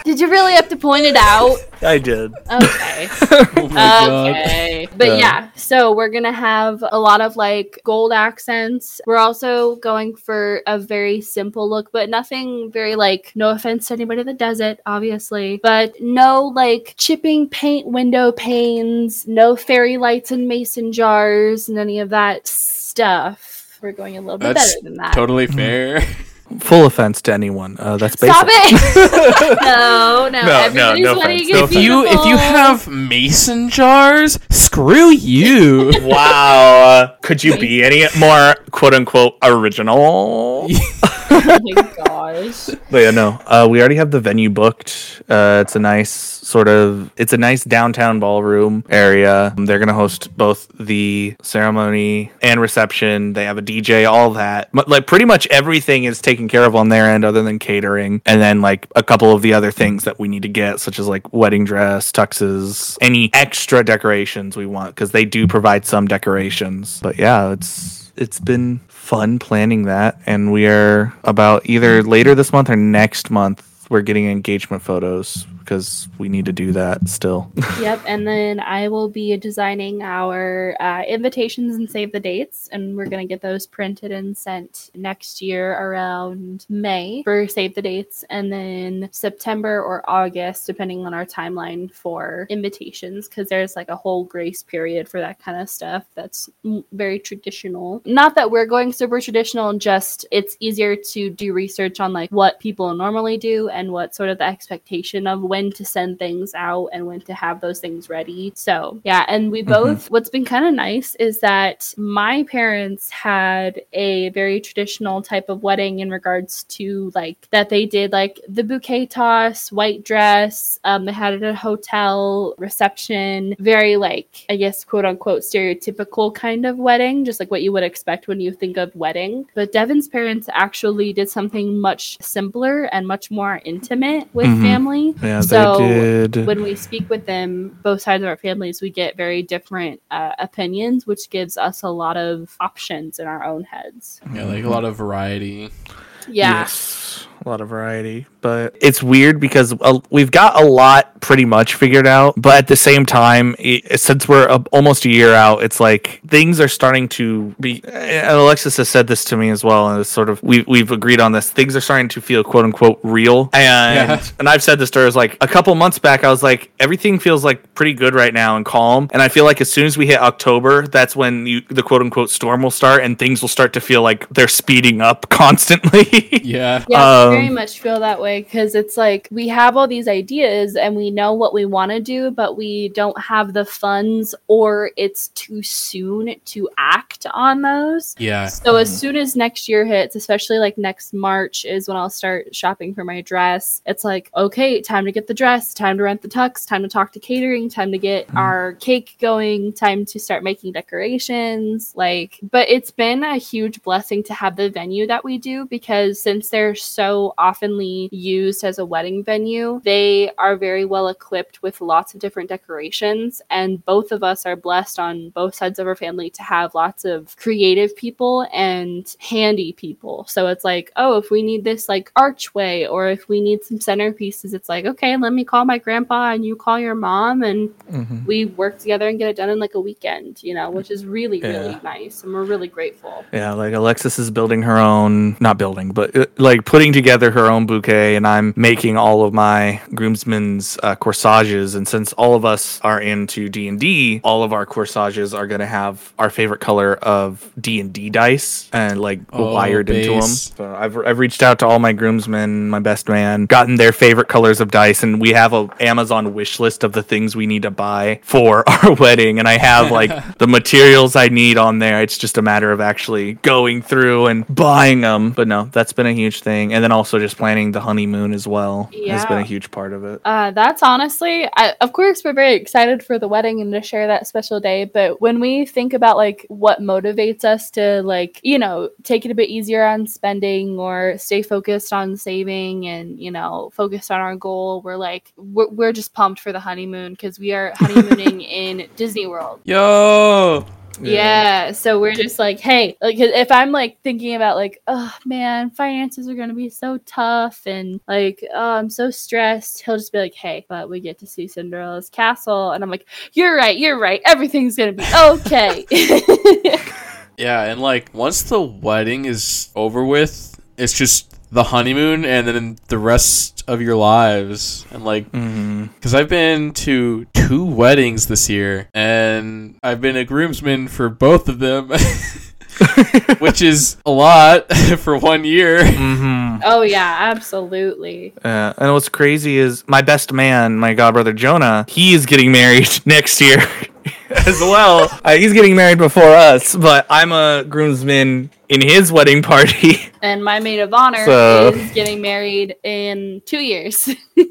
Did you really have to point it out?
I did.
Okay.
oh my god.
Okay. But
Yeah.
yeah, so we're going to have a lot of like gold accents. We're also going for a very simple look, but nothing very like, no offense to anybody that does it, obviously, but no like chipping paint window panes, no fairy lights and mason jars, and any of that stuff. We're going a little bit
That's
better than that.
Totally mm. fair.
Full offense to anyone. Uh, that's
Stop
basic.
it! no, no,
No, no,
everybody's
no
wedding
offense,
is
no
if you if you have mason jars, screw you.
Wow. Uh, could you be any more quote unquote original?
oh my gosh.
But yeah, no. Uh, we already have the venue booked. Uh, it's a nice sort of. It's a nice downtown ballroom area. They're gonna host both the ceremony and reception. They have a DJ, all that. But, like pretty much everything is taken care of on their end, other than catering, and then like a couple of the other things that we need to get, such as like wedding dress, tuxes, any extra decorations we want, because they do provide some decorations. But yeah, it's it's been fun planning that and we are about either later this month or next month we're getting engagement photos because we need to do that still
Yep, and then I will be designing our uh, invitations and save the dates, and we're gonna get those printed and sent next year around May for save the dates, and then September or August, depending on our timeline for invitations, because there's like a whole grace period for that kind of stuff. That's very traditional. Not that we're going super traditional, just it's easier to do research on like what people normally do and what sort of the expectation of when to send things out and when to have those things ready. So, yeah, and we both, what's been kind of nice is that my parents had a very traditional type of wedding in regards to like that they did like the bouquet toss, white dress, um, they had it at a hotel reception, very like, I guess, quote unquote, stereotypical kind of wedding, just like what you would expect when you think of wedding. But Devin's parents actually did something much simpler and much more intimate with
Mhm.
family.
yeah
So,
they did
When we speak with them, both sides of our families, we get very different uh, opinions, which gives us a lot of options in our own heads.
Yeah, like a lot of variety.
Yeah.
Yes, a lot of variety, but it's weird because uh, we've got a lot pretty much figured out. But at the same time, i since we're uh, almost a year out, it's like things are starting to be. And Alexis has said this to me as well, and it's sort of we we've agreed on this. Things are starting to feel quote unquote real, and
Yeah.
and I've said this to her as like a couple months back. I was like, everything feels like pretty good right now and calm, and I feel like as soon as we hit October, that's when you the quote unquote storm will start, and things will start to feel like they're speeding up constantly.
Yeah.
Yeah. Very much feel that way because it's like we have all these ideas and we know what we want to do, but we don't have the funds or it's too soon to act on those.
Yeah.
So as soon as next year hits, especially like next March is when I'll start shopping for my dress. It's like, okay, time to get the dress, time to rent the tux, time to talk to catering, time to get
Mhm.
our cake going, time to start making decorations. Like, but it's been a huge blessing to have the venue that we do because since they're so oftenly used as a wedding venue, they are very well equipped with lots of different decorations. And both of us are blessed on both sides of our family to have lots of creative people and handy people. So it's like, oh, if we need this like archway or if we need some centerpieces, it's like, okay, let me call my grandpa and you call your mom and
Mhm.
we work together and get it done in like a weekend, you know, which is really, really
Yeah.
nice. And we're really grateful.
Yeah, like Alexis is building her own, not building, but uh, like putting together her own bouquet, and I'm making all of my groomsmen's uh, corsages. And since all of us are into D and D, all of our corsages are gonna have our favorite color of D and D dice and like
Oh,
wired into them. So I've I've reached out to all my groomsmen, my best man, gotten their favorite colors of dice, and we have a Amazon wish list of the things we need to buy for our wedding. And I have like the materials I need on there. It's just a matter of actually going through and buying them. But no, that's been a huge thing. And then also just planning the honeymoon as well has been a huge part of it.
Uh, that's honestly, I, of course, we're very excited for the wedding and to share that special day. But when we think about like what motivates us to like, you know, take it a bit easier on spending or stay focused on saving and, you know, focused on our goal, we're like, we're, we're just pumped for the honeymoon because we are honeymooning in Disney World.
Yo.
Yeah. so we're just like, hey, like if I'm like thinking about like, oh man, finances are gonna be so tough and like, oh, I'm so stressed. He'll just be like, hey, but we get to see Cinderella's castle, and I'm like, you're right, you're right, everything's gonna be okay.
Yeah, and like once the wedding is over with, it's just the honeymoon and then the rest of your lives. And like Because I've been to two weddings this year, and I've been a groomsman for both of them, which is a lot for one year.
hmm
oh yeah, absolutely.
Uh, and what's crazy is my best man, my godbrother Jonah, he is getting married next year as well. Uh, he's getting married before us, but I'm a groomsman in his wedding party.
And my maid of honor
So-
is getting married in two years. and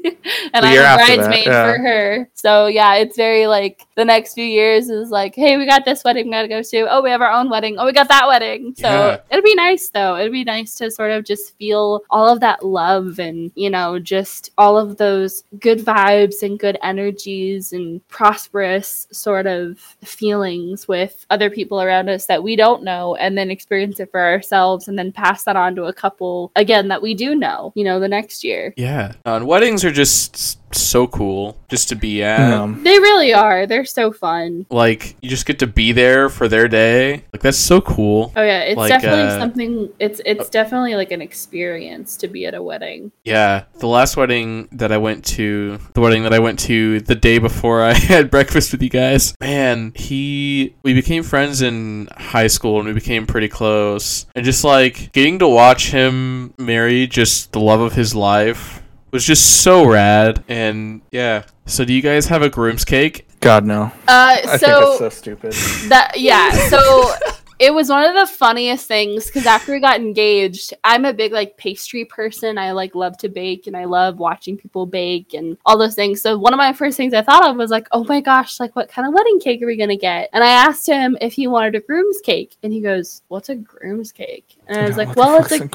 I'm
year
a
after that,
bridesmaid
yeah.
for her. So yeah, it's very like the next few years is like, hey, we got this wedding we gotta go to. Oh, we have our own wedding. Oh, we got that wedding. So
Yeah.
it'll be nice though. It'd be nice to sort of just feel all of that love and, you know, just all of those good vibes and good energies and prosperous sort of feelings with other people around us that we don't know and then experience it for ourselves and then pass that on to a couple again that we do know, you know, the next year.
Yeah, uh, and weddings are just s- so cool just to be at.
Um,
They really are. They're so fun.
Like you just get to be there for their day. Like that's so cool.
Oh yeah, it's
Like,
definitely
uh,
something it's it's definitely like an experience to be at a wedding.
Yeah, the last wedding that I went to, the wedding that I went to the day before I had breakfast with you guys, man, he, we became friends in high school and we became pretty close. And just like getting to watch him marry just the love of his life was just so rad. And yeah, so do you guys have a groom's cake?
God no.
Uh
I think
so
that's so stupid.
that yeah, so it was one of the funniest things because after we got engaged, I'm a big like pastry person. I like love to bake and I love watching people bake and all those things. So one of my first things I thought of was like, oh my gosh, like what kind of wedding cake are we gonna get? And I asked him if he wanted a groom's cake, and he goes, "What's a groom's cake?" And I was like, "Well, it's a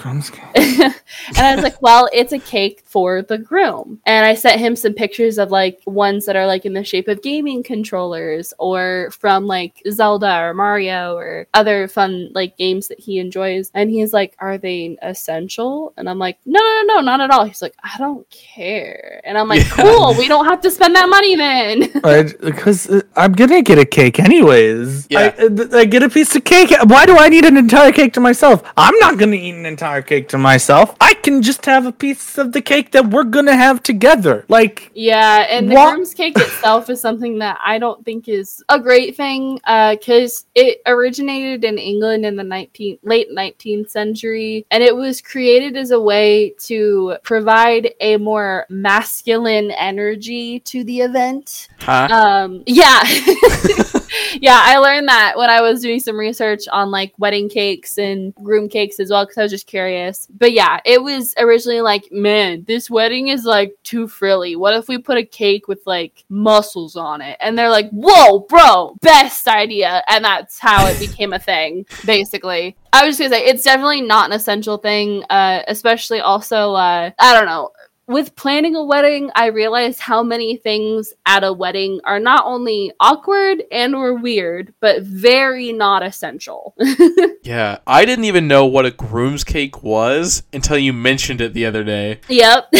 and I was like, well, it's a cake for the groom. And I sent him some pictures of like ones that are like in the shape of gaming controllers or from like Zelda or Mario or other fun like games that he enjoys. And he's like, are they essential? And I'm like, no, no, no, no, not at all. He's like, I don't care. And I'm like,
Yeah.
cool, we don't have to spend that money then.
Because uh, I'm gonna get a cake anyways.
Yeah.
I, uh, I get a piece of cake. Why do I need an entire cake to myself? I'm not gonna eat an entire cake to myself. I can just have a piece of the cake that we're gonna have together. Like,
Yeah, and the
What-
groom's cake itself is something that I don't think is a great thing because it originated in England in the 19th, late 19th century, and it was created as a way to provide a more masculine energy to the event.
Huh?
Um, yeah. yeah, I learned that when I was doing some research on like wedding cakes and groom cakes as well, because I was just curious. But yeah, it was originally like, man, this wedding is like too frilly. What if we put a cake with like muscles on it? And they're like, whoa, bro, best idea. And that's how it became a thing, basically. I was just gonna say, it's definitely not an essential thing, uh, especially also, uh, I don't know with planning a wedding, I realized how many things at a wedding are not only awkward and or weird, but very not essential.
yeah, I didn't even know what a groom's cake was until you mentioned it the other day.
yep. a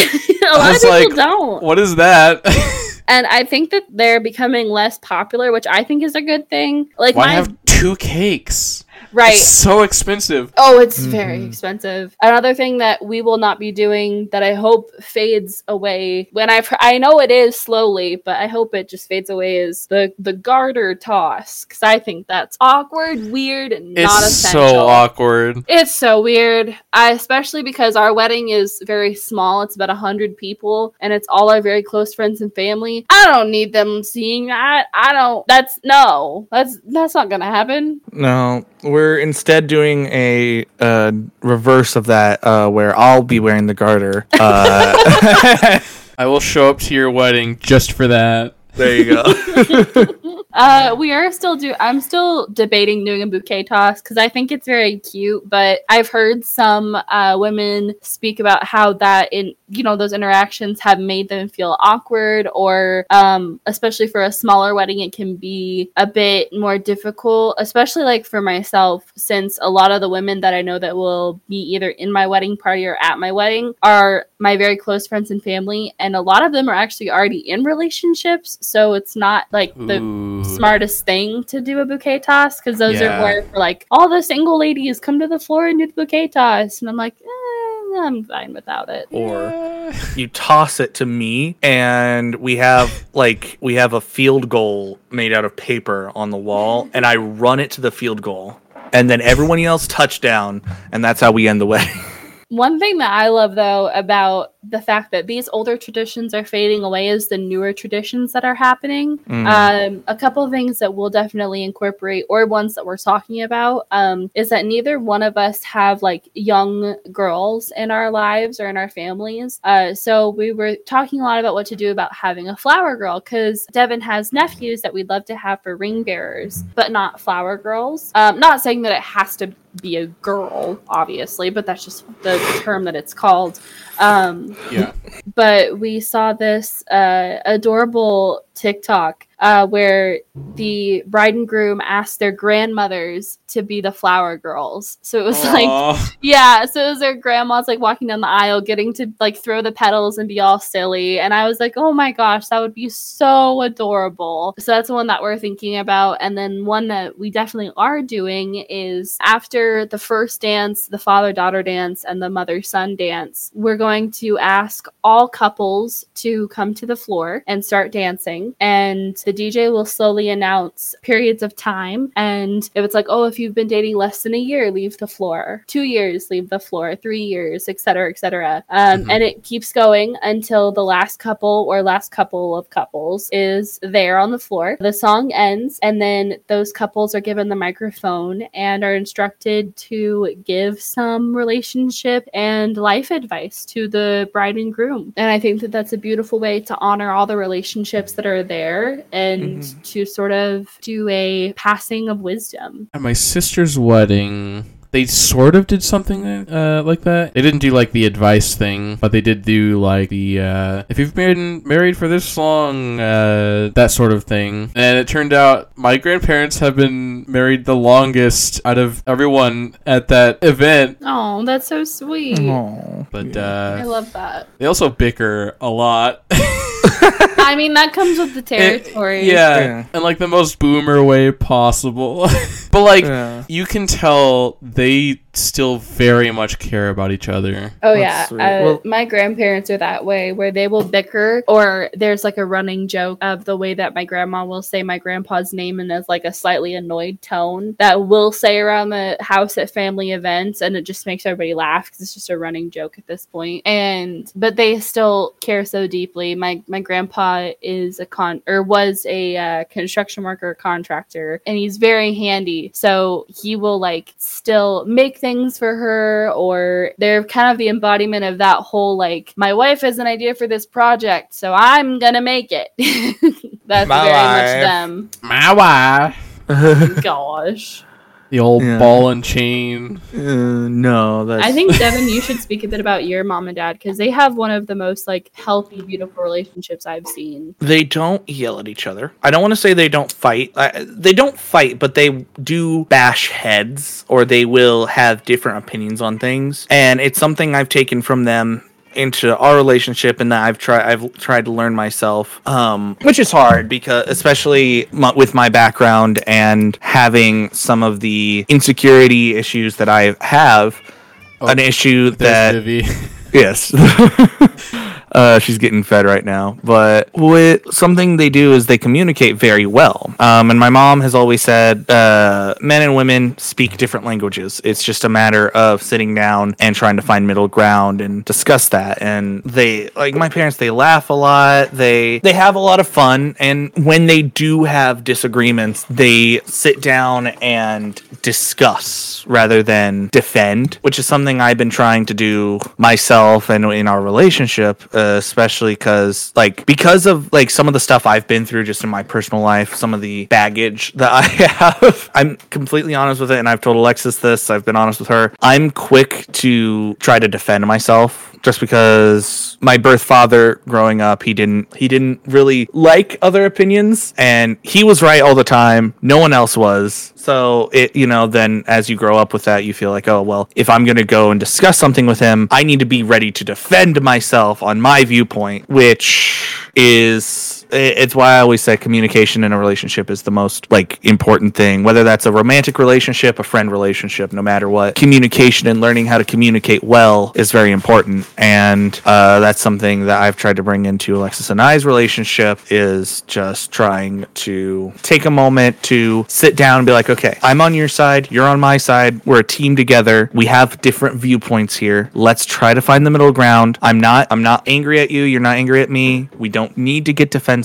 lot of
was
people
like,
don't.
What is that?
And I think that they're becoming less popular, which I think is a good thing. Like
Why
my
have two cakes?
Right.
It's so expensive.
Oh, it's very
Mhm.
expensive. Another thing that we will not be doing that I hope fades away when I I know it is slowly, but I hope it just fades away is the the garter toss because I think that's awkward, weird, and not
It's
essential.
so awkward.
It's so weird, I, especially because our wedding is very small. It's about a hundred people, and it's all our very close friends and family. I don't need them seeing that. I don't. That's no. That's that's not gonna happen.
No, we're instead doing a uh, reverse of that, uh, where I'll be wearing the garter. Uh,
I will show up to your wedding just for that.
there you go.
Uh, we are still do. I'm still debating doing a bouquet toss because I think it's very cute. But I've heard some uh, women speak about how that in you know those interactions have made them feel awkward, or um, especially for a smaller wedding, it can be a bit more difficult. Especially like for myself, since a lot of the women that I know that will be either in my wedding party or at my wedding are my very close friends and family, and a lot of them are actually already in relationships. So it's not like the
Ooh.
smartest thing to do a bouquet toss because those
Yeah.
are more for like all the single ladies come to the floor and do the bouquet toss, and I'm like, eh, I'm fine without it.
or you toss it to me, and we have like we have a field goal made out of paper on the wall, and I run it to the field goal, and then everyone else touchdown, and that's how we end the wedding.
One thing that I love though about the fact that these older traditions are fading away is the newer traditions that are happening.
Mm.
Um, a couple of things that we'll definitely incorporate, or ones that we're talking about, um, is that neither one of us have like young girls in our lives or in our families. Uh, so we were talking a lot about what to do about having a flower girl because Devin has nephews that we'd love to have for ring bearers, but not flower girls. Um, not saying that it has to be a girl, obviously, but that's just the term that it's called. Um,
Yeah.
but we saw this uh, adorable TikTok uh, where the bride and groom asked their grandmothers to be the flower girls. So it was like, yeah, so it was their grandmas like walking down the aisle, getting to like throw the petals and be all silly. And I was like, oh my gosh, that would be so adorable. So that's the one that we're thinking about. And then one that we definitely are doing is after the first dance, the father daughter dance, and the mother son dance, we're going to ask all couples to come to the floor and start dancing. And the DJ will slowly announce periods of time. And if it's like, oh, if you've been dating less than a year, leave the floor. Two years, leave the floor. Three years, etc., etc. Um,
Mhm.
And it keeps going until the last couple or last couple of couples is there on the floor. The song ends, and then those couples are given the microphone and are instructed to give some relationship and life advice to the bride and groom. And I think that that's a beautiful way to honor all the relationships that are there and
Mhm.
to sort of do a passing of wisdom.
At my sister's wedding, they sort of did something uh, like that. They didn't do like the advice thing, but they did do like the uh, if you've been married for this long, uh, that sort of thing. And it turned out my grandparents have been married the longest out of everyone at that event.
Oh, that's so sweet.
Aw.
But
I
uh,
love that.
they also bicker a lot.
I mean, that comes with the territory.
yeah,
Yeah.
in like the most boomer way possible. but like
Yeah.
you can tell they still very much care about each other.
Oh
That's
yeah, uh,
Well-
my grandparents are that way, where they will bicker, or there's like a running joke of the way that my grandma will say my grandpa's name in as like a slightly annoyed tone that we'll say around the house at family events, and it just makes everybody laugh because it's just a running joke at this point. And but they still care so deeply. My my grandpa is a con or was a uh, construction worker contractor, and he's very handy, so he will like still make things for her or they're kind of the embodiment of that whole like my wife has an idea for this project so i'm gonna make it that's
My
very
wife.
much them
My wife.
gosh
The old
Yeah.
ball and chain.
Uh, no, that's
i think devin you should speak a bit about your mom and dad because they have one of the most like healthy beautiful relationships i've seen
they don't yell at each other. I don't want to say they don't fight. Uh, they don't fight, but they do bash heads or they will have different opinions on things. And it's something I've taken from them into our relationship and that I've tried I've tried to learn myself um which is hard because especially my, with my background and having some of the insecurity issues that I have
Oh,
an issue that. Yes. uh, she's getting fed right now. But what something they do is they communicate very well. Um, and my mom has always said uh, men and women speak different languages. It's just a matter of sitting down and trying to find middle ground and discuss that. And they like my parents. They laugh a lot. They they have a lot of fun. And when they do have disagreements, they sit down and discuss rather than defend, which is something I've been trying to do myself and in our relationship, uh, especially because like because of like some of the stuff I've been through just in my personal life, some of the baggage that I have. I'm completely honest with it, and I've told Alexis this. I've been honest with her. I'm quick to try to defend myself just because my birth father growing up he didn't he didn't really like other opinions and he was right all the time. No one else was. So it you know then as you grow up with that you feel like oh well if i'm going to go and discuss something with him i need to be ready to defend myself on my viewpoint which is it's why I always say communication in a relationship is the most like important thing. Whether that's a romantic relationship, a friend relationship, no matter what, communication and learning how to communicate well is very important. And uh, that's something that I've tried to bring into Alexis and I's relationship is just trying to take a moment to sit down and be like, okay, I'm on your side, you're on my side, we're a team together. We have different viewpoints here. Let's try to find the middle ground. I'm not I'm not angry at you, you're not angry at me. We don't need to get defensive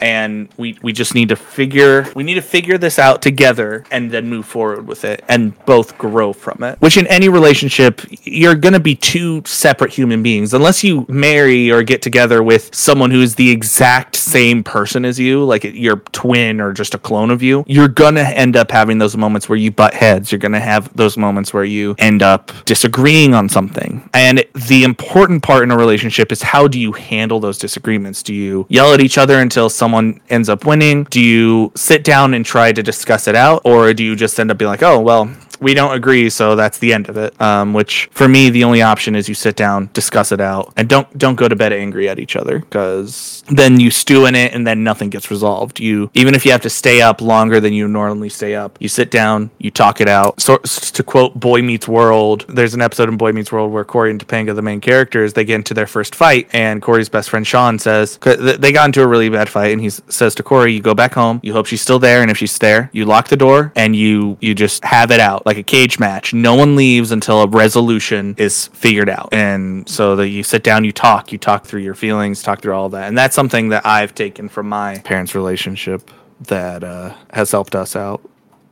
and we we just need to figure we need to figure this out together and then move forward with it and both grow from it. Which in any relationship you're to be two separate human beings unless you marry or get together with someone who is the exact same person as you, like your twin or just a clone of you. You're to end up having those moments where you butt heads. You're to have those moments where you end up disagreeing on something. And the important part in a relationship is how do you handle those disagreements? Do you yell at each other until someone ends up winning? Do you sit down and try to discuss it out? Or do you just end up being like, oh, well, we don't agree, so that's the end of it. Um, which for me, the only option is you sit down, discuss it out, and don't don't go to bed angry at each other because then you stew in it and then nothing gets resolved. You even if you have to stay up longer than you normally stay up, you sit down, you talk it out. So to quote Boy Meets World, there's an episode in Boy Meets World where Corey and Topanga, the main characters, they get into their first fight, and Corey's best friend Sean says they got into a really bad fight, and he says to Corey, "You go back home, you hope she's still there, and if she's there, you lock the door and you you just have it out like a cage match. No one leaves until a resolution is figured out, and so that you sit down, you talk, you talk through your feelings, talk through all that, and that's something that I've taken from my parents' relationship that uh, has helped us out.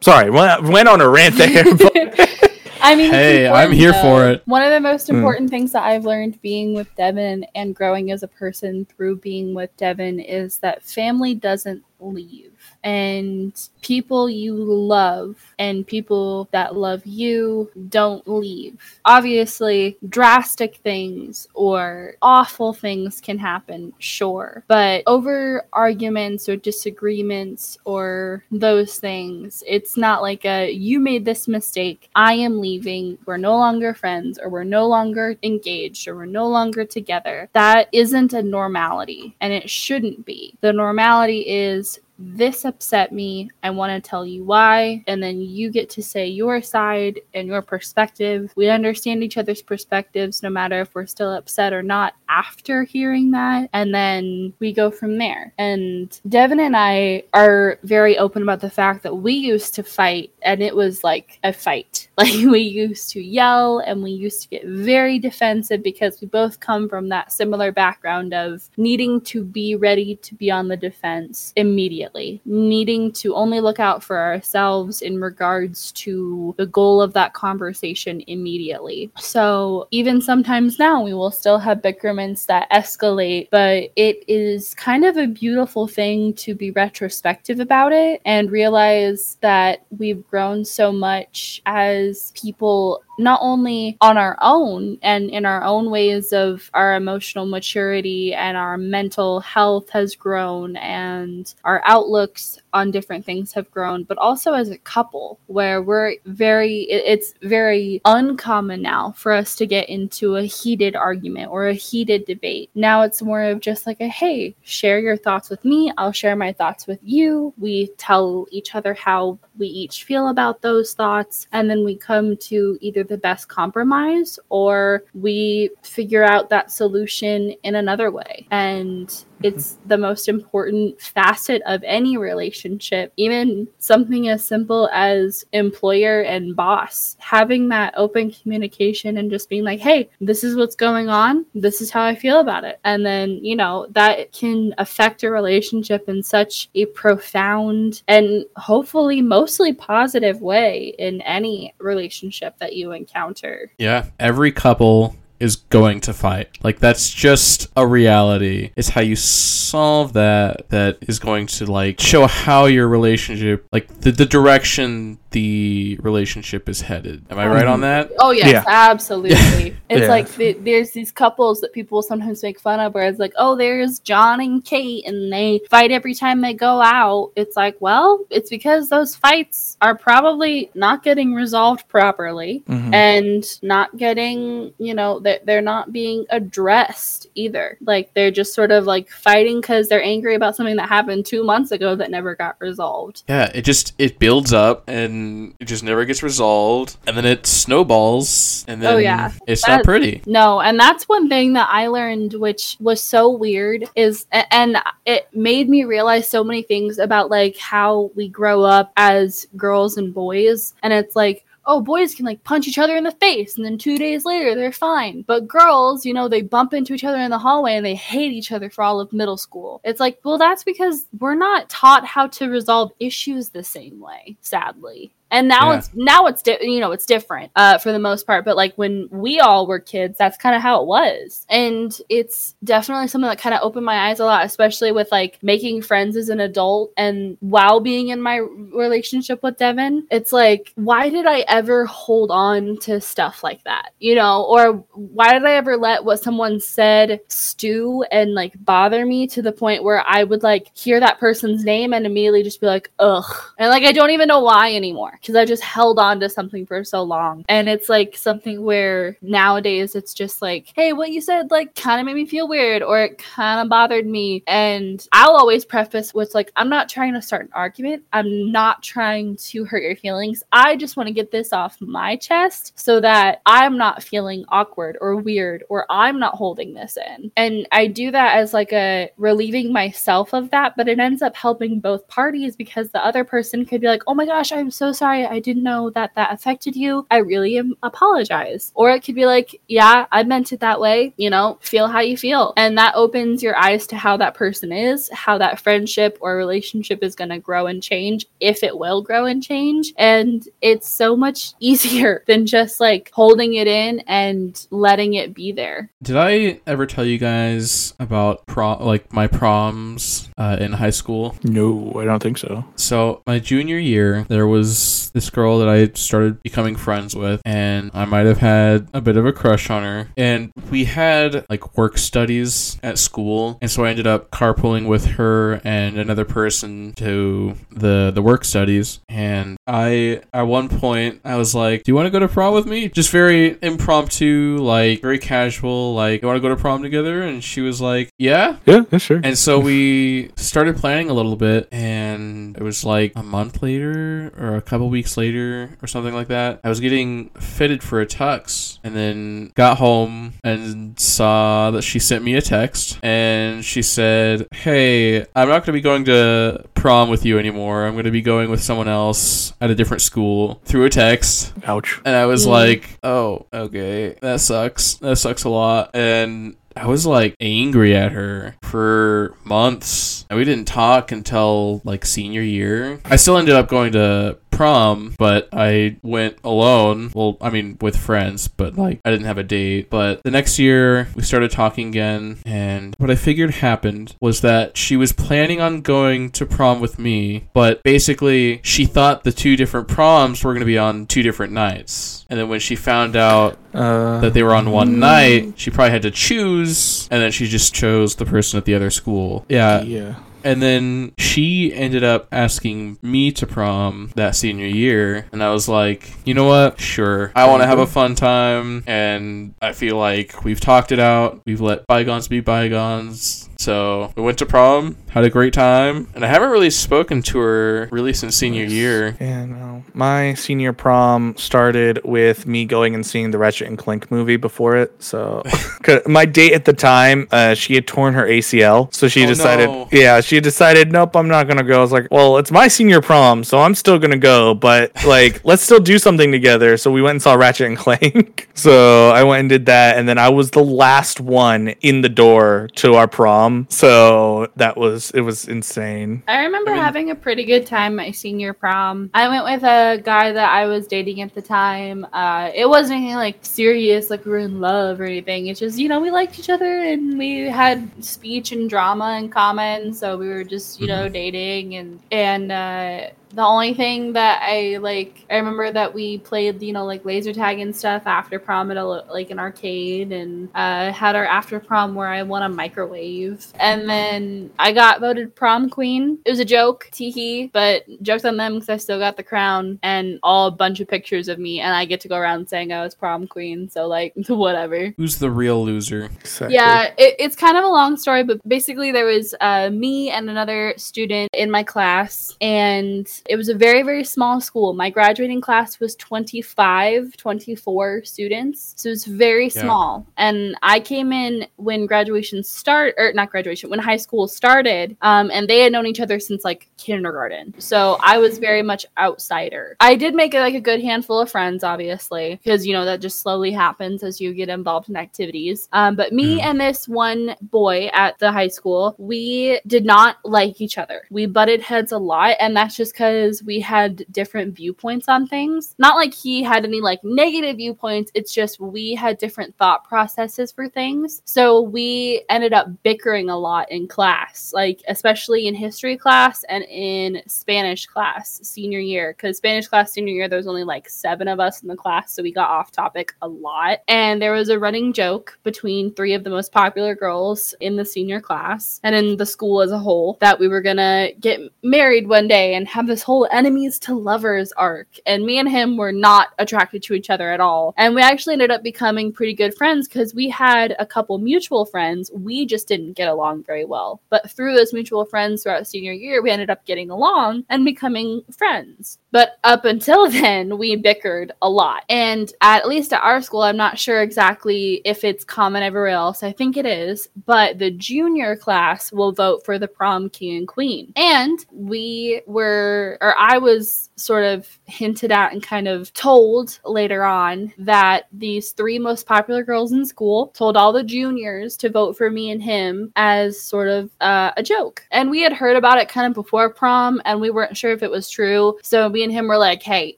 Sorry, went, went on a rant there. but-
I mean,
Hey, I'm here
though.
for it.
One of the most
Mm.
important things that I've learned being with Devin and growing as a person through being with Devin is that family doesn't leave. And people you love and people that love you don't leave. Obviously, drastic things or awful things can happen, sure. But over arguments or disagreements or those things, it's not like a you made this mistake, I am leaving, we're no longer friends, or we're no longer engaged, or we're no longer together. That isn't a normality, and it shouldn't be. The normality is this upset me. I want to tell you why. And then you get to say your side and your perspective. We understand each other's perspectives no matter if we're still upset or not after hearing that. And then we go from there. And Devin and I are very open about the fact that we used to fight and it was like a fight. Like we used to yell and we used to get very defensive because we both come from that similar background of needing to be ready to be on the defense immediately, needing to only look out for ourselves in regards to the goal of that conversation immediately. So even sometimes now we will still have bickerments that escalate, but it is kind of a beautiful thing to be retrospective about it and realize that we've grown so much as people not only on our own and in our own ways of our emotional maturity and our mental health has grown and our outlooks on different things have grown, but also as a couple where we're very, it's very uncommon now for us to get into a heated argument or a heated debate. Now it's more of just like a hey, share your thoughts with me, I'll share my thoughts with you. We tell each other how we each feel about those thoughts, and then we come to either the best compromise or we figure out that solution in another way. And Mm-hmm. it's the most important facet of any relationship, even something as simple as employer and boss. Having that open communication and just being like, hey, this is what's going on. This is how I feel about it. And then, you know, that can affect a relationship in such a profound and hopefully mostly positive way in any relationship that you encounter.
Yeah. Every couple is going to fight. Like that's just a reality. It's how you solve that that is going to like show how your relationship like the, the direction the relationship is headed. Am I right on that?
Oh yes,
Yeah.
absolutely. It's
Yeah.
like the, there's these couples that people sometimes make fun of, where it's like, oh, there's John and Kate, and they fight every time they go out. It's like, well, it's because those fights are probably not getting resolved properly
Mhm.
and not getting, you know, they're, they're not being addressed either. Like they're just sort of like fighting because they're angry about something that happened two months ago that never got resolved.
Yeah, it just it builds up and it just never gets resolved and then it snowballs and oh, then
Oh, yeah.
it's
That-
not pretty.
No, and that's one thing that I learned, which was so weird, is and it made me realize so many things about like how we grow up as girls and boys. And it's like, oh, boys can like punch each other in the face, and then two days later they're fine. But girls, you know, they bump into each other in the hallway and they hate each other for all of middle school. It's like, well, that's because we're not taught how to resolve issues the same way, sadly and now
Yeah.
it's now it's di- you know it's different uh, for the most part but like when we all were kids that's kind of how it was. And it's definitely something that kind of opened my eyes a lot especially with like making friends as an adult and while being in my relationship with devin it's like why did i ever hold on to stuff like that you know? Or why did i ever let what someone said stew and like bother me to the point where i would like hear that person's name and immediately just be like ugh. And like i don't even know why anymore because i just held on to something for so long. And it's like something where nowadays it's just like hey what you said like kind of made me feel weird or it kind of bothered me. And i'll always preface with like i'm not trying to start an argument. I'm not trying to hurt your feelings. I just want to get this off my chest so that i'm not feeling awkward or weird or i'm not holding this in. And i do that as like a relieving myself of that but it ends up helping both parties because the other person could be like oh my gosh i'm so sorry i didn't know that that affected you. I really am apologize. Or it could be like yeah i meant it that way you know feel how you feel. And that opens your eyes to how that person is how that friendship or relationship is going to grow and change if it will grow and change. And it's so much easier than just like holding it in and letting it be there.
Did I ever tell you guys about prom like my proms uh, in high school?
No, I don't think so.
So my junior year, there was was this girl that I started becoming friends with, and I might have had a bit of a crush on her. And we had like work studies at school, and so I ended up carpooling with her and another person to the the work studies. And I at one point I was like, "Do you want to go to prom with me?" Just very impromptu, like very casual, like, "You want to go to prom together?" And she was like, "Yeah."
Yeah, yeah, sure.
And so we started planning a little bit, and it was like a month later or a couple weeks later or something like that. I was getting fitted for a tux, and then got home and saw that she sent me a text, and she said, "Hey, I'm not going to be going to prom with you anymore. I'm going to be going with someone else at a different school." Through a text,
Ouch.
and I was
Mm.
like, "Oh, okay, that sucks. That sucks a lot." And I was like angry at her for months, and we didn't talk until like senior year. I still ended up going to prom, but I went alone. Well, I mean, with friends, but like I didn't have a date. But the next year, we started talking again, and what I figured happened was that she was planning on going to prom with me, but basically, she thought the two different proms were going to be on two different nights. And then when she found out
Uh,
that they were on one night, she probably had to choose, and then she just chose the person at the other school. Yeah,
yeah.
and then she ended up asking me to prom that senior year. And I was like, you know what? Sure. I want to have a fun time. And I feel like we've talked it out. We've let bygones be bygones. So we went to prom, had a great time. And I haven't really spoken to her really since senior year.
Yeah, no. My senior prom started with me going and seeing the Ratchet and Clank movie before it. So my date at the time, uh, she had torn her ACL, so she
Oh,
decided,
no.
yeah, she decided, nope, I'm not gonna go. I was like, well, it's my senior prom, so I'm still gonna go, but like, let's still do something together. So we went and saw Ratchet and Clank. so I went and did that, and then I was the last one in the door to our prom. So that was it was insane.
I remember
I mean-
having a pretty good time my senior prom. I went with a guy that I was dating at the time. Uh, it wasn't anything like serious, like we were in love or anything. It's just you know we liked each other and we had speech and drama in common, so we were just you know dating and and. Uh, the only thing that I like, I remember that we played, you know, like laser tag and stuff after prom at a like an arcade, and uh, had our after prom where I won a microwave, and then I got voted prom queen. It was a joke, teehee, but jokes on them because I still got the crown and all a bunch of pictures of me, and I get to go around saying I was prom queen. So like, whatever.
Who's the real loser?
Exactly.
Yeah, it, it's kind of a long story, but basically there was uh, me and another student in my class, and it was a very, very small school. My graduating class was 25, 24 students, so it was very
Yeah.
small. And I came in when graduation start, or not graduation, when high school started, um, and they had known each other since like kindergarten. So I was very much outsider. I did make like a good handful of friends, obviously, because you know that just slowly happens as you get involved in activities. Um, but me
Mhm.
and this one boy at the high school, we did not like each other. We butted heads a lot, and that's just because we had different viewpoints on things. Not like he had any like negative viewpoints. It's just we had different thought processes for things. So we ended up bickering a lot in class, like especially in history class and in Spanish class senior year. Because Spanish class senior year, there was only like seven of us in the class, so we got off topic a lot. And there was a running joke between three of the most popular girls in the senior class and in the school as a whole that we were gonna get married one day and have this whole enemies to lovers arc. And me and him were not attracted to each other at all. And we actually ended up becoming pretty good friends because we had a couple mutual friends. We just didn't get along very well. But through those mutual friends throughout senior year, we ended up getting along and becoming friends. But up until then, we bickered a lot. And at least at our school, I'm not sure exactly if it's common everywhere else. I think it is. But the junior class will vote for the prom king and queen. And we were, or I was sort of hinted at and kind of told later on that these three most popular girls in school told all the juniors to vote for me and him as sort of uh, a joke. And we had heard about it kind of before prom and we weren't sure if it was true. So me and him were like, hey,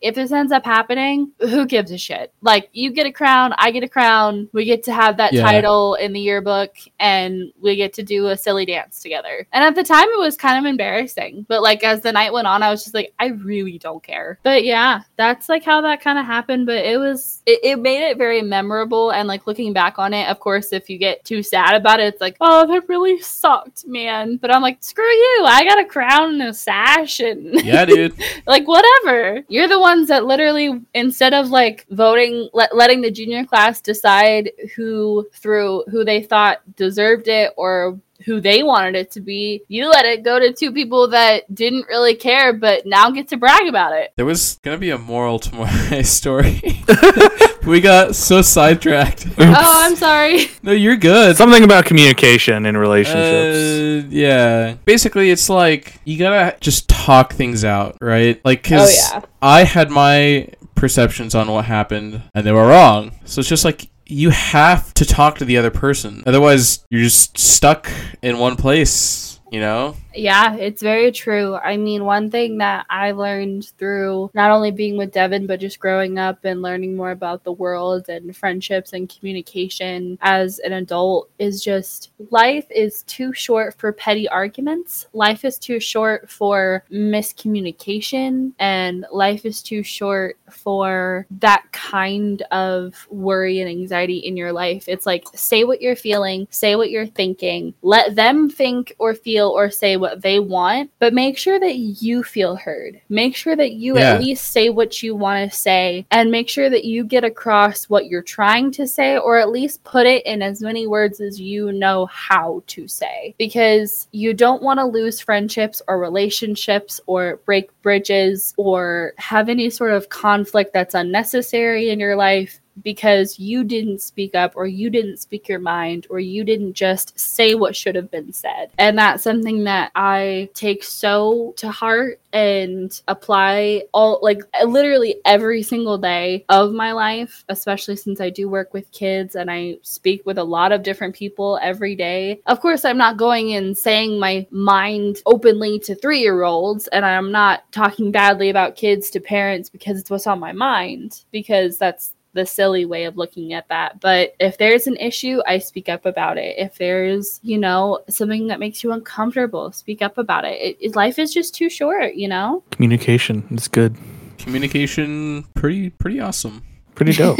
if this ends up happening, who gives a shit? Like, you get a crown, I get a crown, we get to have that
Yeah.
title in the yearbook, and we get to do a silly dance together. And at the time, it was kind of embarrassing. But like, as the night went on, I was just like, I really don't don't care. But yeah, that's like how that kind of happened. But it was, it, it made it very memorable. And like looking back on it, of course, if you get too sad about it, it's like, oh, that really sucked, man. But I'm like, screw you. I got a crown and a sash and
Yeah, dude.
like whatever you're the ones that literally instead of like voting let, letting the junior class decide who through who they thought deserved it or who they wanted it to be you let it go to two people that didn't really care but now get to brag about it
There was gonna be a moral to my story. we got so sidetracked.
oh i'm sorry
No, you're good.
Something about communication in relationships.
Uh, yeah. Basically, it's like you gotta just talk things out, right? Like, cause
Oh, yeah.
I had my perceptions on what happened, and they were wrong. So it's just like you have to talk to the other person, otherwise you're just stuck in one place. You know?
Yeah, it's very true. I mean, one thing that I learned through not only being with Devin, but just growing up and learning more about the world and friendships and communication as an adult is just life is too short for petty arguments. Life is too short for miscommunication, and life is too short for that kind of worry and anxiety in your life. It's like, say what you're feeling, say what you're thinking, let them think or feel or say what they want, but make sure that you feel heard. Make sure that you
Yeah.
at least say what you want to say and make sure that you get across what you're trying to say or at least put it in as many words as you know how to say because you don't want to lose friendships or relationships or break bridges or have any sort of conflict that's unnecessary in your life because you didn't speak up or you didn't speak your mind or you didn't just say what should have been said. And that's something that I take so to heart and apply all like literally every single day of my life, especially since I do work with kids and I speak with a lot of different people every day. Of course, I'm not going and saying my mind openly to three year olds, and I'm not talking badly about kids to parents because it's what's on my mind, because that's the silly way of looking at that. But if there's an issue, I speak up about it. If there's, you know, something that makes you uncomfortable, speak up about it. it, it life is just too short, you know?
Communication is good.
Communication, pretty, pretty awesome.
Pretty dope.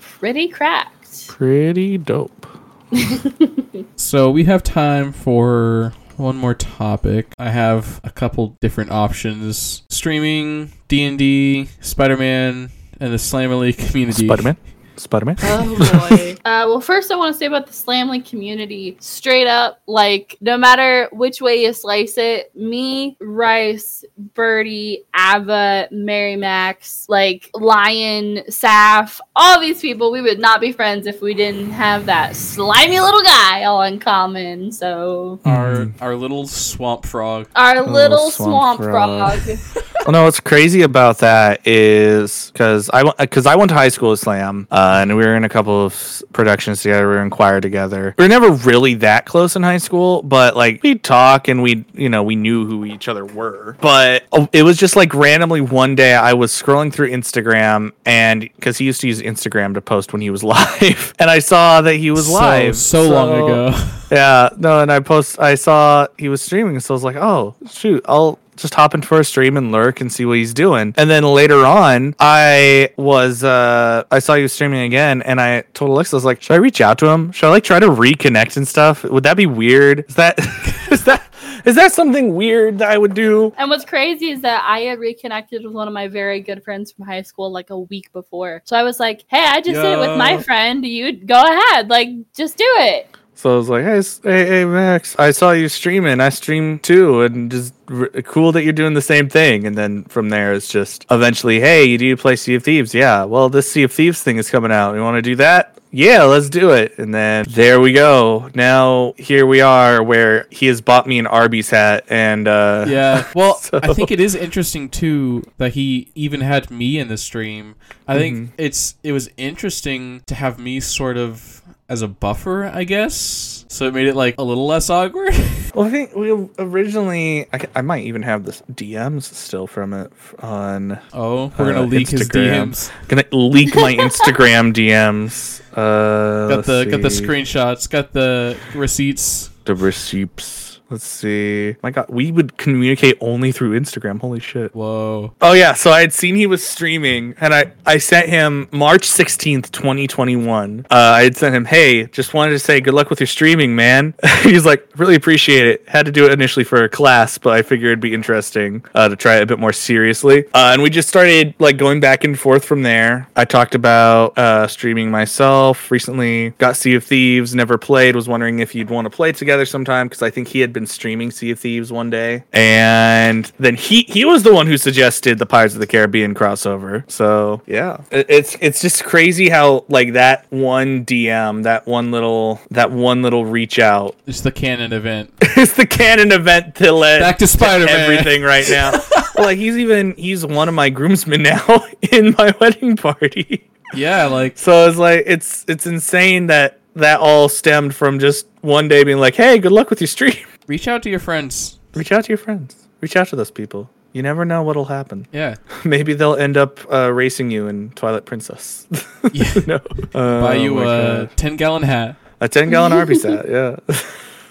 Pretty cracked.
Pretty dope.
So we have time for one more topic. I have a couple different options: streaming, D and D, Spider Man, and the Slamily community.
Spider Man. Spider Man.
Oh boy. uh, well, first I want to say about the Slamily community. Straight up, like no matter which way you slice it, me, Rice, Birdie, Ava, Mary Max, like Lion, Saf, all these people, we would not be friends if we didn't have that slimy little guy all in common. So
Our our little swamp frog.
our
Oh,
little
swamp
swamp,
frog.
frog.
well, no, what's crazy about that is because I because I went to high school with Slam, uh, and we were in a couple of productions together. We were in choir together. We were never really that close in high school, but like we'd talk and we, you know, we knew who each other were. But oh, it was just like randomly one day I was scrolling through Instagram, and because he used to use Instagram to post when he was live, and I saw that he was
So-
live
so, long ago.
yeah, no, and I post I saw he was streaming, so I was like, oh shoot, I'll just hop into a stream and lurk and see what he's doing. And then later on, I was uh I saw you streaming again and I told Alexa, I was like, should I reach out to him? Should I like try to reconnect and stuff? Would that be weird? Is that is that is that something weird that I would do?
And what's crazy is that I had reconnected with one of my very good friends from high school like a week before. So I was like, hey, I just did it with my friend. You go ahead. Like, just do it.
So I was like, hey, hey, hey, Max, I saw you streaming. I stream too, and just r- cool that you're doing the same thing. And then from there, it's just eventually, hey, you do you play Sea of Thieves? Yeah. Well, this Sea of Thieves thing is coming out. You want to do that? Yeah, let's do it. And then there we go. Now here we are, where he has bought me an Arby's hat, and uh,
Yeah. Well,
So-
I think it is interesting too that he even had me in the stream. I think
Mhm.
it's it was interesting to have me sort of as a buffer, I guess. So it made it like a little less awkward.
Well, I think we originally, I, I might even have the DMs still from it on.
oh, we're gonna
Uh,
leak his DMs.
Gonna leak my Instagram DMs. Uh,
Got the got the screenshots. Got the receipts.
the receipts. Let's see. My God, we would communicate only through Instagram. Holy shit.
Whoa.
Oh yeah, so I had seen he was streaming, and I I sent him March sixteenth, twenty twenty one. Uh, I had sent him, hey, just wanted to say good luck with your streaming, man. He's like, really appreciate it. Had to do it initially for a class, but I figured it'd be interesting uh, to try it a bit more seriously. Uh, and we just started like going back and forth from there. I talked about uh, streaming myself recently. Got Sea of Thieves, never played. Was wondering if you'd want to play together sometime because I think he had been streaming Sea of Thieves one day, and then he he was the one who suggested the Pirates of the Caribbean crossover. So yeah, It- it's it's just crazy how like that one DM, that one little that one little reach out
It's the canon event.
it's the canon event to let
Back to Spider-Man.
everything right now. like he's even he's one of my groomsmen now in my wedding party.
Yeah, like
So it's like it's it's insane that that all stemmed from just one day being like, "Hey, good luck with your stream."
Reach out to your friends.
Reach out to your friends. Reach out to those people. You never know what'll happen.
Yeah.
Maybe they'll end up uh, racing you in Twilight Princess.
Yeah.
no.
Buy
Oh
you
my
a 10 gallon hat.
a ten gallon Arby's hat. Yeah.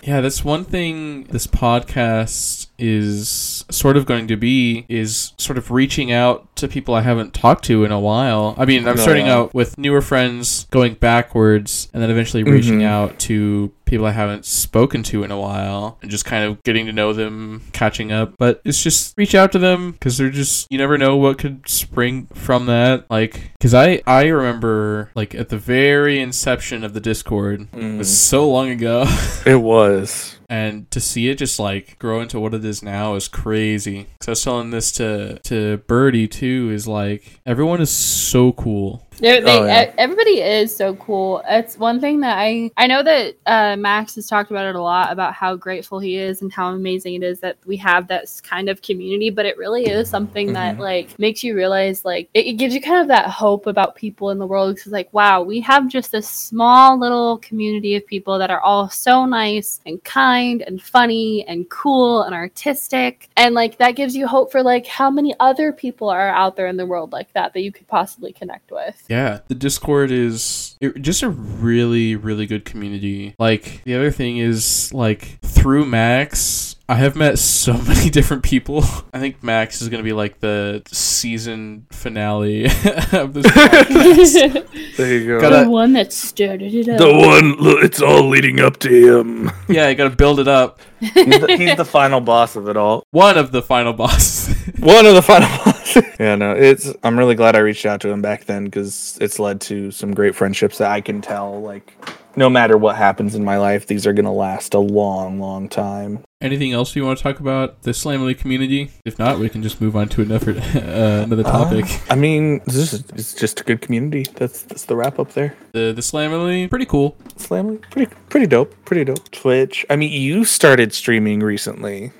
Yeah, that's one thing this podcast is sort of going to be is sort of reaching out to people I haven't talked to in a while. I mean, I'm
No,
starting
yeah.
out with newer friends, going backwards, and then eventually reaching
Mhm.
out to people I haven't spoken to in a while and just kind of getting to know them, catching up. But it's just reach out to them because they're just you never know what could spring from that. Like, because I I remember like at the very inception of the Discord it was mm. so long ago.
It was.
and to see it just like grow into what it is now is crazy. Because I was telling this to to Birdie too. Is like everyone is so cool.
They're, they,
Oh, yeah.
everybody is so cool. It's one thing that I I know that uh, Max has talked about it a lot about how grateful he is and how amazing it is that we have this kind of community. But it really is something that
Mhm.
like makes you realize like it, it gives you kind of that hope about people in the world. Because it's like wow, we have just this small little community of people that are all so nice and kind and funny and cool and artistic, and like that gives you hope for like how many other people are out there in the world like that that you could possibly connect with.
Yeah, the Discord is it, just a really really good community. Like the other thing is like through Max. I have met so many different people. I think Max is going to be like the season finale of this podcast.
There you go.
Gotta-
the one that started it up.
the one. Look, it's all leading up to him.
yeah, you got to build it up.
he's, the, he's the final boss of it all.
One of the final bosses.
One of the final bosses. yeah, no, it's. I'm really glad I reached out to him back then because it's led to some great friendships that I can tell. Like, no matter what happens in my life, these are gonna last a long, long time.
Anything else you want to talk about the Slamily community? If not, we can just move on to another uh, another topic.
Uh, I mean, this is it's just a good community. That's that's the wrap up there.
the the Slamily, pretty cool.
Slamily, pretty pretty dope, pretty dope. Twitch. I mean, you started streaming recently,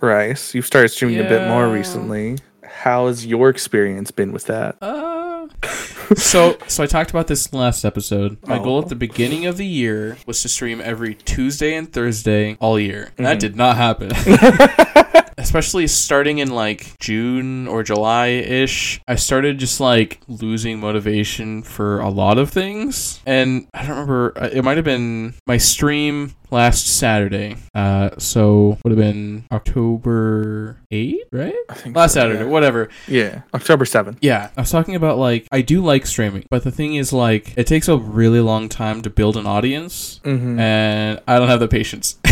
Rice. You've started streaming a bit more recently. How has your experience been with that?
Uh, so so I talked about this last episode. My
Oh.
goal at the beginning of the year was to stream every Tuesday and Thursday all year. And that
Mhm.
did not happen. Especially starting in like June or July ish, I started just like losing motivation for a lot of things. And I don't remember, uh, it might have been my stream last Saturday. Uh, so would have been October 8th, right?
I think
Last
so,
Saturday,
yeah.
whatever.
Yeah, October seventh.
Yeah, I was talking about like I do like streaming, but the thing is like it takes a really long time to build an audience,
Mm-hmm.
and I don't have the patience.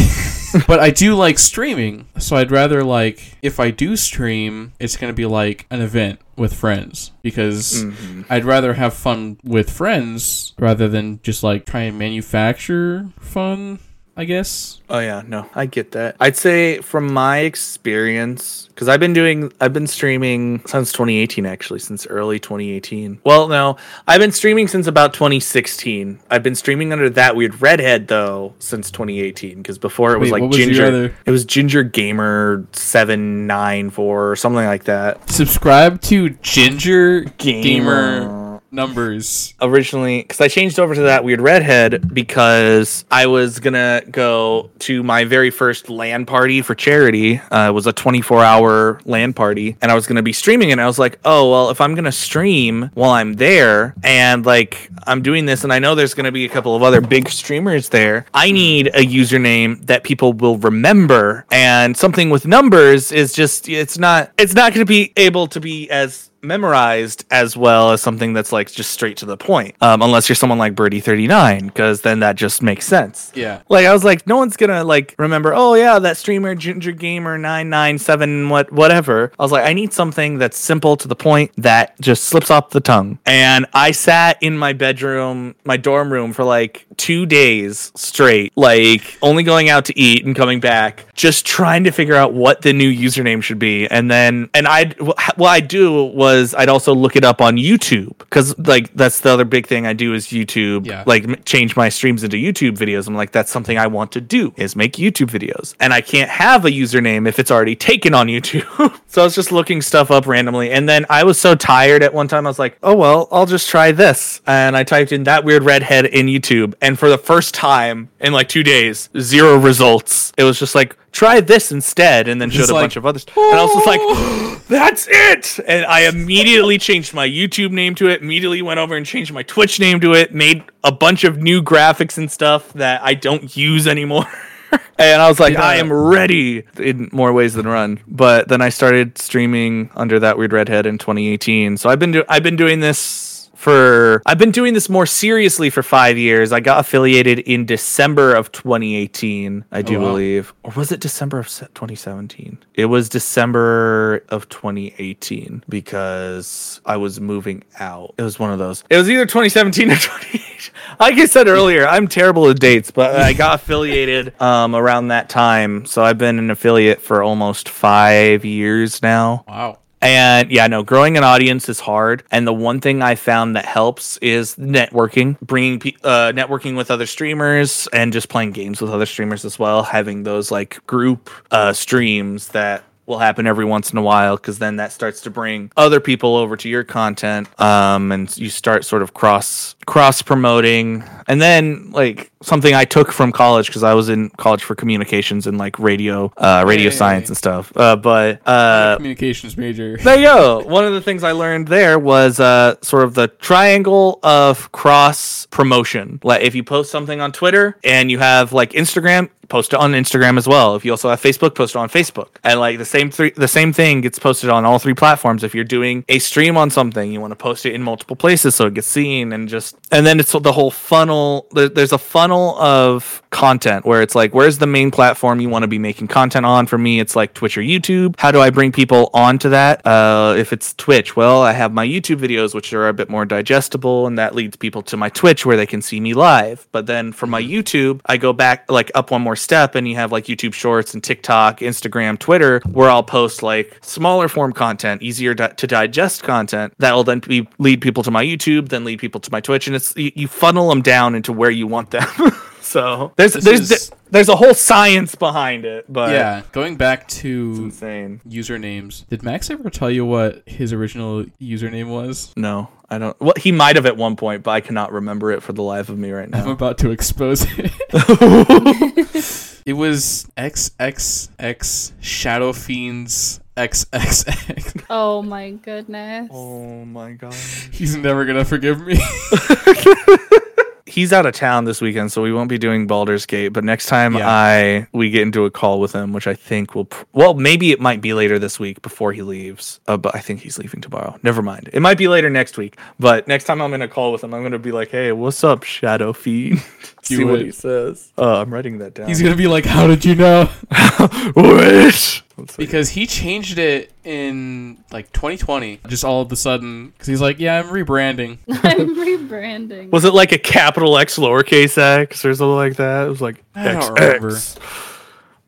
but I do like streaming, so I'd rather like if I do stream, it's gonna be like an event with friends because
Mm-hmm.
I'd rather have fun with friends rather than just like try and manufacture fun. I guess.
Oh yeah, no, I get that. I'd say from my experience, because I've been doing, I've been streaming since 2018, actually, since early 2018. Well, no, I've been streaming since about 2016. I've been streaming under that weird redhead though since 2018, because before it was
Wait,
like
was
Ginger. It was Ginger Gamer seven nine four or something like that.
Subscribe to Ginger Gamer oh. Numbers.
originally because I changed over to that weird redhead because I was gonna go to my very first LAN party for charity. Uh, it was a 24 hour LAN party, and I was gonna be streaming. And I was like, oh well, if I'm gonna stream while I'm there, and like I'm doing this, and I know there's gonna be a couple of other big streamers there, I need a username that people will remember. And something with numbers is just it's not it's not gonna be able to be as memorized as well as something that's like just straight to the point. Um, unless you're someone like Birdie thirty nine, because then that just makes sense.
Yeah.
Like I was like, no one's gonna like remember. Oh yeah, that streamer Ginger Gamer nine nine seven what whatever. I was like, I need something that's simple to the point that just slips off the tongue. And I sat in my bedroom, my dorm room for like two days straight, like only going out to eat and coming back, just trying to figure out what the new username should be. And then, and I, what I do was I'd also look it up on YouTube because like that's the other big thing I do is YouTube.
Yeah.
Like m- change my streams into YouTube videos. I'm like, that's something I want to do is make YouTube videos. And I can't have a username if it's already taken on YouTube. so I was just looking stuff up randomly. And then I was so tired at one time, I was like, oh, well, I'll just try this. And I typed in that weird redhead in YouTube. And for the first time in like two days, zero results. It was just like, try this instead. And then showed a
like,
bunch of others. And I was just like, that's it. And I immediately changed my YouTube name to it, immediately went over and changed my Twitch name to it, made a bunch of new graphics and stuff that I don't use anymore. and I was like, I am ready in more ways than run. But then I started streaming under that weird redhead in 2018. So I've been do- I've been doing this for I've been doing this more seriously for five years. I got affiliated in December of 2018, I do
wow.
believe, or was it December of 2017? It was December of 2018 because I was moving out. It was one of those. It was either 2017 or 2018. Like I said earlier, I'm terrible with dates, but I got affiliated um, around that time. So I've been an affiliate for almost five years now.
Wow.
And yeah, no, growing an audience is hard. And the one thing I found that helps is networking, bringing uh, networking with other streamers and just playing games with other streamers as well. Having those like group uh, streams that will happen every once in a while because then that starts to bring other people over to your content um and you start sort of cross cross promoting and then like something i took from college because i was in college for communications and like radio uh radio
Hey.
science and stuff uh but uh
Communications major.
there you go. One of the things I learned there was uh, sort of the triangle of cross promotion. Like if you post something on Twitter and you have like Instagram, post it on Instagram as well. If you also have Facebook, post it on Facebook. And like the same three, the same thing gets posted on all three platforms. If you're doing a stream on something, you want to post it in multiple places so it gets seen and just and then it's the whole funnel. There's a funnel of content where it's like, where's the main platform you want to be making content on? For me, it's like Twitch or YouTube. How do I bring people onto that? Uh, if it's Twitch, well, I have my YouTube videos, which are a bit more digestible, and that leads people to my Twitch where they can see me live. But then for my YouTube, I go back like up one more step, and you have like YouTube Shorts and TikTok, Instagram, Twitter, where I'll post like smaller form content, easier di- to digest content that will then be lead people to my YouTube, then lead people to my Twitch, and it's you, you funnel them down into where you want them. so there's
This
there's
is-
there's a whole science behind it, but
Yeah, going back to
insane.
usernames. Did Max ever tell you what his original username was?
No, I don't. Well, he might have at one point, but I cannot remember it for the life of me right now.
I'm about to expose it. it was XXX Shadow Fiends XXX.
Oh my goodness.
oh my god.
He's never gonna forgive me.
He's out of town this weekend, so we won't be doing Baldur's Gate. But next time
Yeah.
I we get into a call with him, which I think will, pr- well, maybe it might be later this week before he leaves. Uh, but I think he's leaving tomorrow. Never mind. It might be later next week. But next time I'm in a call with him, I'm gonna be like, "Hey, what's up, Shadow Fiend?" See
Do
what he says. Uh, I'm writing that down.
He's gonna be like, "How did you know?"
Wait.
Because he changed it in like 2020, just all of a sudden. Because he's like, "Yeah, I'm rebranding."
I'm rebranding.
Was it like a capital X lowercase x or something like that? It was like
I don't
XX.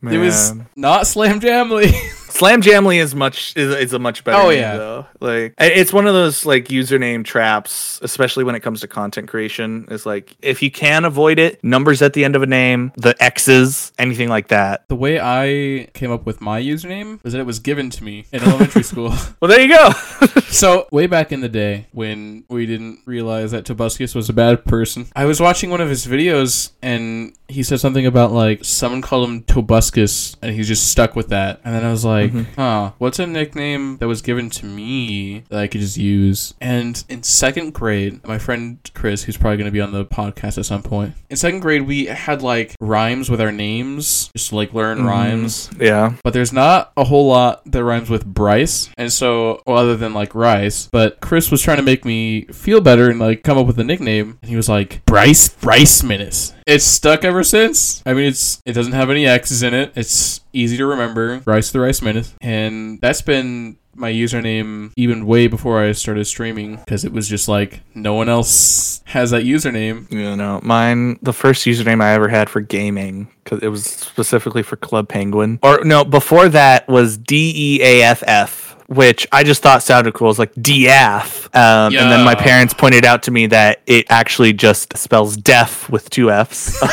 Man.
It was not Slam Jamly.
Slam Jamly is much is, is a much better
Oh,
name,
yeah.
though. Like it's one of those like username traps, especially when it comes to content creation. Is like if you can avoid it, numbers at the end of a name, the X's, anything like that.
The way I came up with my username was that it was given to me in elementary school.
Well, there you go.
So, way back in the day when we didn't realize that Tobuscus was a bad person, I was watching one of his videos and he said something about like someone called him Tobuscus and he's just stuck with that. And then I was like, mm-hmm. huh, what's a nickname that was given to me that I could just use? And in second grade, my friend Chris, who's probably going to be on the podcast at some point, in second grade, we had like rhymes with our names, just like learn mm-hmm. rhymes
yeah.
but there's not a whole lot that rhymes with Bryce. And so, well, other than like Rice, but Chris was trying to make me feel better and like come up with a nickname. And he was like, Bryce Bryce Minutes. It's stuck ever since. I mean, it's it doesn't have any X's in it. It's easy to remember. Rice the Rice Minute. And that's been my username even way before I started streaming because it was just like no one else has that username.
You know, mine, the first username I ever had for gaming, because it was specifically for Club Penguin. Or no, before that was D E A F F, which I just thought sounded cool. It's like DF. Um, And then my parents pointed out to me that it actually just spells deaf with two F's.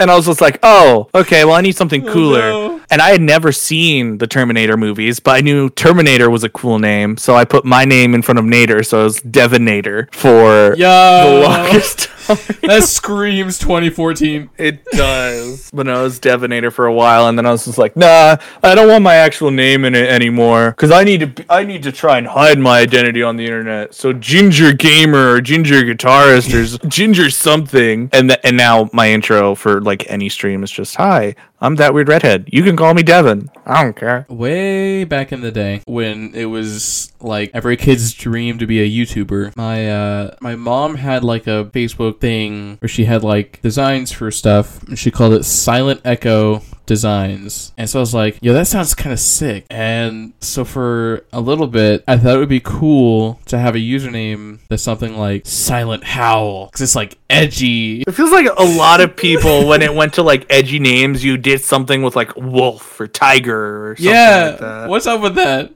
And I was just like, oh, okay, well, I need something cooler.
no.
And I had never seen the Terminator movies, but I knew Terminator was a cool name. So I put my name in front of Nader. So it was Devonator for the
Yo,
longest time.
that screams 2014.
It does. but no, it was Devonator for a while, and then I was just like, nah, I don't want my actual name in it anymore. Because I need to be- I need to try and hide my identity on the internet. So Ginger Gamer or Ginger Guitarist or Ginger something. And th- and now my intro for like any stream is just hi, I'm that weird redhead. You can call me Devin. I don't care.
way back in the day when it was like every kid's dream to be a YouTuber. My uh my mom had like a Facebook thing where she had like designs for stuff and she called it Silent Echo Designs. And so I was like, yo, that sounds kind of sick. And so for a little bit, I thought it would be cool to have a username that's something like Silent Howl cuz it's like edgy.
It feels like a lot of people when it went to like edgy names, you did something with like wolf or tiger or something
Yeah.
like that.
What's up with that?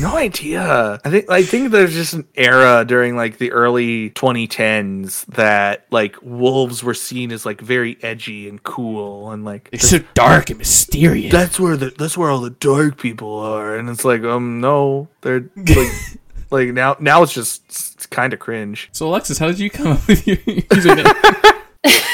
No idea. I think I think there's just an era during like the early 2010s that like wolves were seen as like very edgy and cool and like
It's so dark and mysterious.
that's where the that's where all the dark people are and it's like um no they're like like now now it's just kind of cringe.
So Alexis, how did you come up with your username?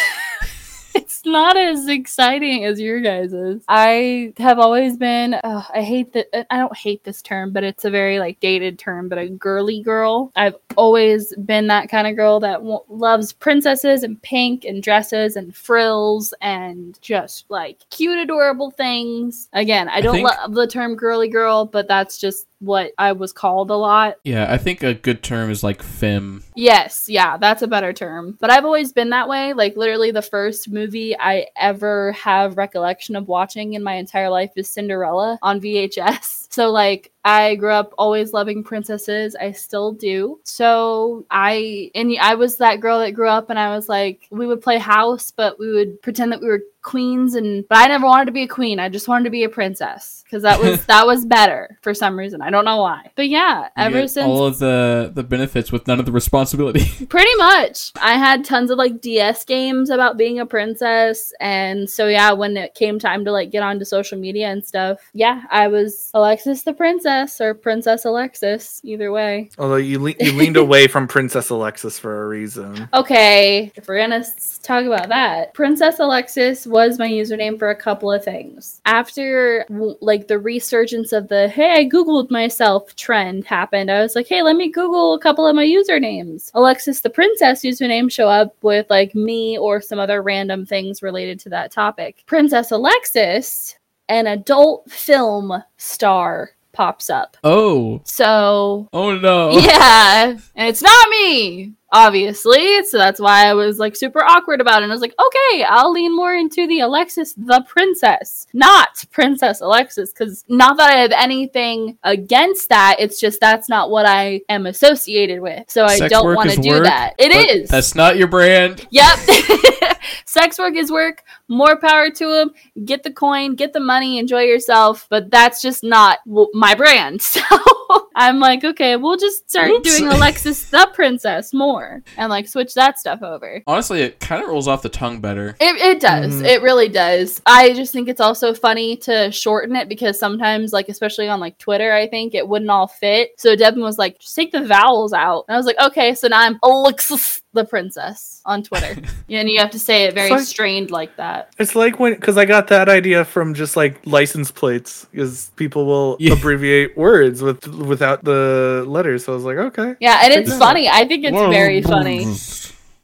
It's not as exciting as your guys's. I have always been. Uh, I hate that. I don't hate this term, but it's a very like dated term. But a girly girl. I've always been that kind of girl that w- loves princesses and pink and dresses and frills and just like cute, adorable things. Again, I don't
think-
love the term girly girl, but that's just what I was called a lot.
yeah, I think a good term is like femme.
Yes, yeah, that's a better term. But I've always been that way. Like literally the first movie I ever have recollection of watching in my entire life is Cinderella on VHS. So like I grew up always loving princesses. I still do. So I and I was that girl that grew up and I was like we would play house, but we would pretend that we were queens and but I never wanted to be a queen. I just wanted to be a princess because that was that was better for some reason. I don't know why. But yeah, ever since
all of the the benefits with none of the responsibility.
Pretty much. I had tons of like DS games about being a princess. And so, yeah, when it came time to like get onto social media and stuff, yeah, I was Alexis the princess or Princess Alexis, either way.
Although you le- you leaned away from Princess Alexis for a reason.
Okay, if we're gonna talk about that, Princess Alexis was my username for a couple of things. After like the resurgence of the "Hey, I googled myself" trend happened, I was like, "Hey, let me Google a couple of my usernames." Alexis the Princess username show up with like me or some other random things related to that topic. Princess Alexis, an adult film star, pops up.
oh,
So
oh no!
yeah, and it's not me. Obviously. So that's why I was like super awkward about it. And I was like, okay, I'll lean more into the Alexis the princess, not Princess Alexis, because not that I have anything against that. It's just that's not what I am associated with. So I
Sex
don't want to do
work,
that. It is.
That's not your brand.
Yep. Sex work is work. More power to them. Get the coin, get the money, enjoy yourself. But that's just not w- my brand. So I'm like, okay, we'll just start
Oops.
doing Alexis the princess more and like switch that stuff over.
Honestly, it kind of rolls off the tongue better.
It, it does.
Mhm.
It really does. I just think it's also funny to shorten it because sometimes, like, especially on like Twitter, I think it wouldn't all fit. So Devin was like, just take the vowels out. And I was like, okay, so now I'm Alexis the princess on Twitter. yeah, and you have to say it very
like-
strained like that.
It's like when because I got that idea from just like license plates because people will
Yeah.
abbreviate words with without the letters. So I was like, okay.
Yeah, and it's funny. I think it's very funny.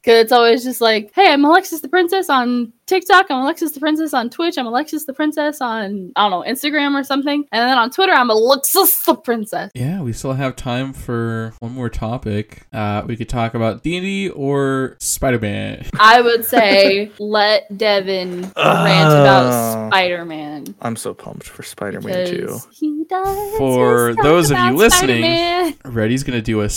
Because it's always just like, hey, I'm Alexis the Princess on TikTok. I'm Alexis the Princess on Twitch. I'm Alexis the Princess on, I don't know, Instagram or something. And then on Twitter, I'm Alexis the Princess.
Yeah, we still have time for one more topic. Uh, we could talk about D&D or Spider-Man.
I would say let Devin rant
Oh.
about Spider Man.
I'm so pumped for Spider-Man too.
He does.
For those of you listening-
Spider-Man.
Reddie's gonna do a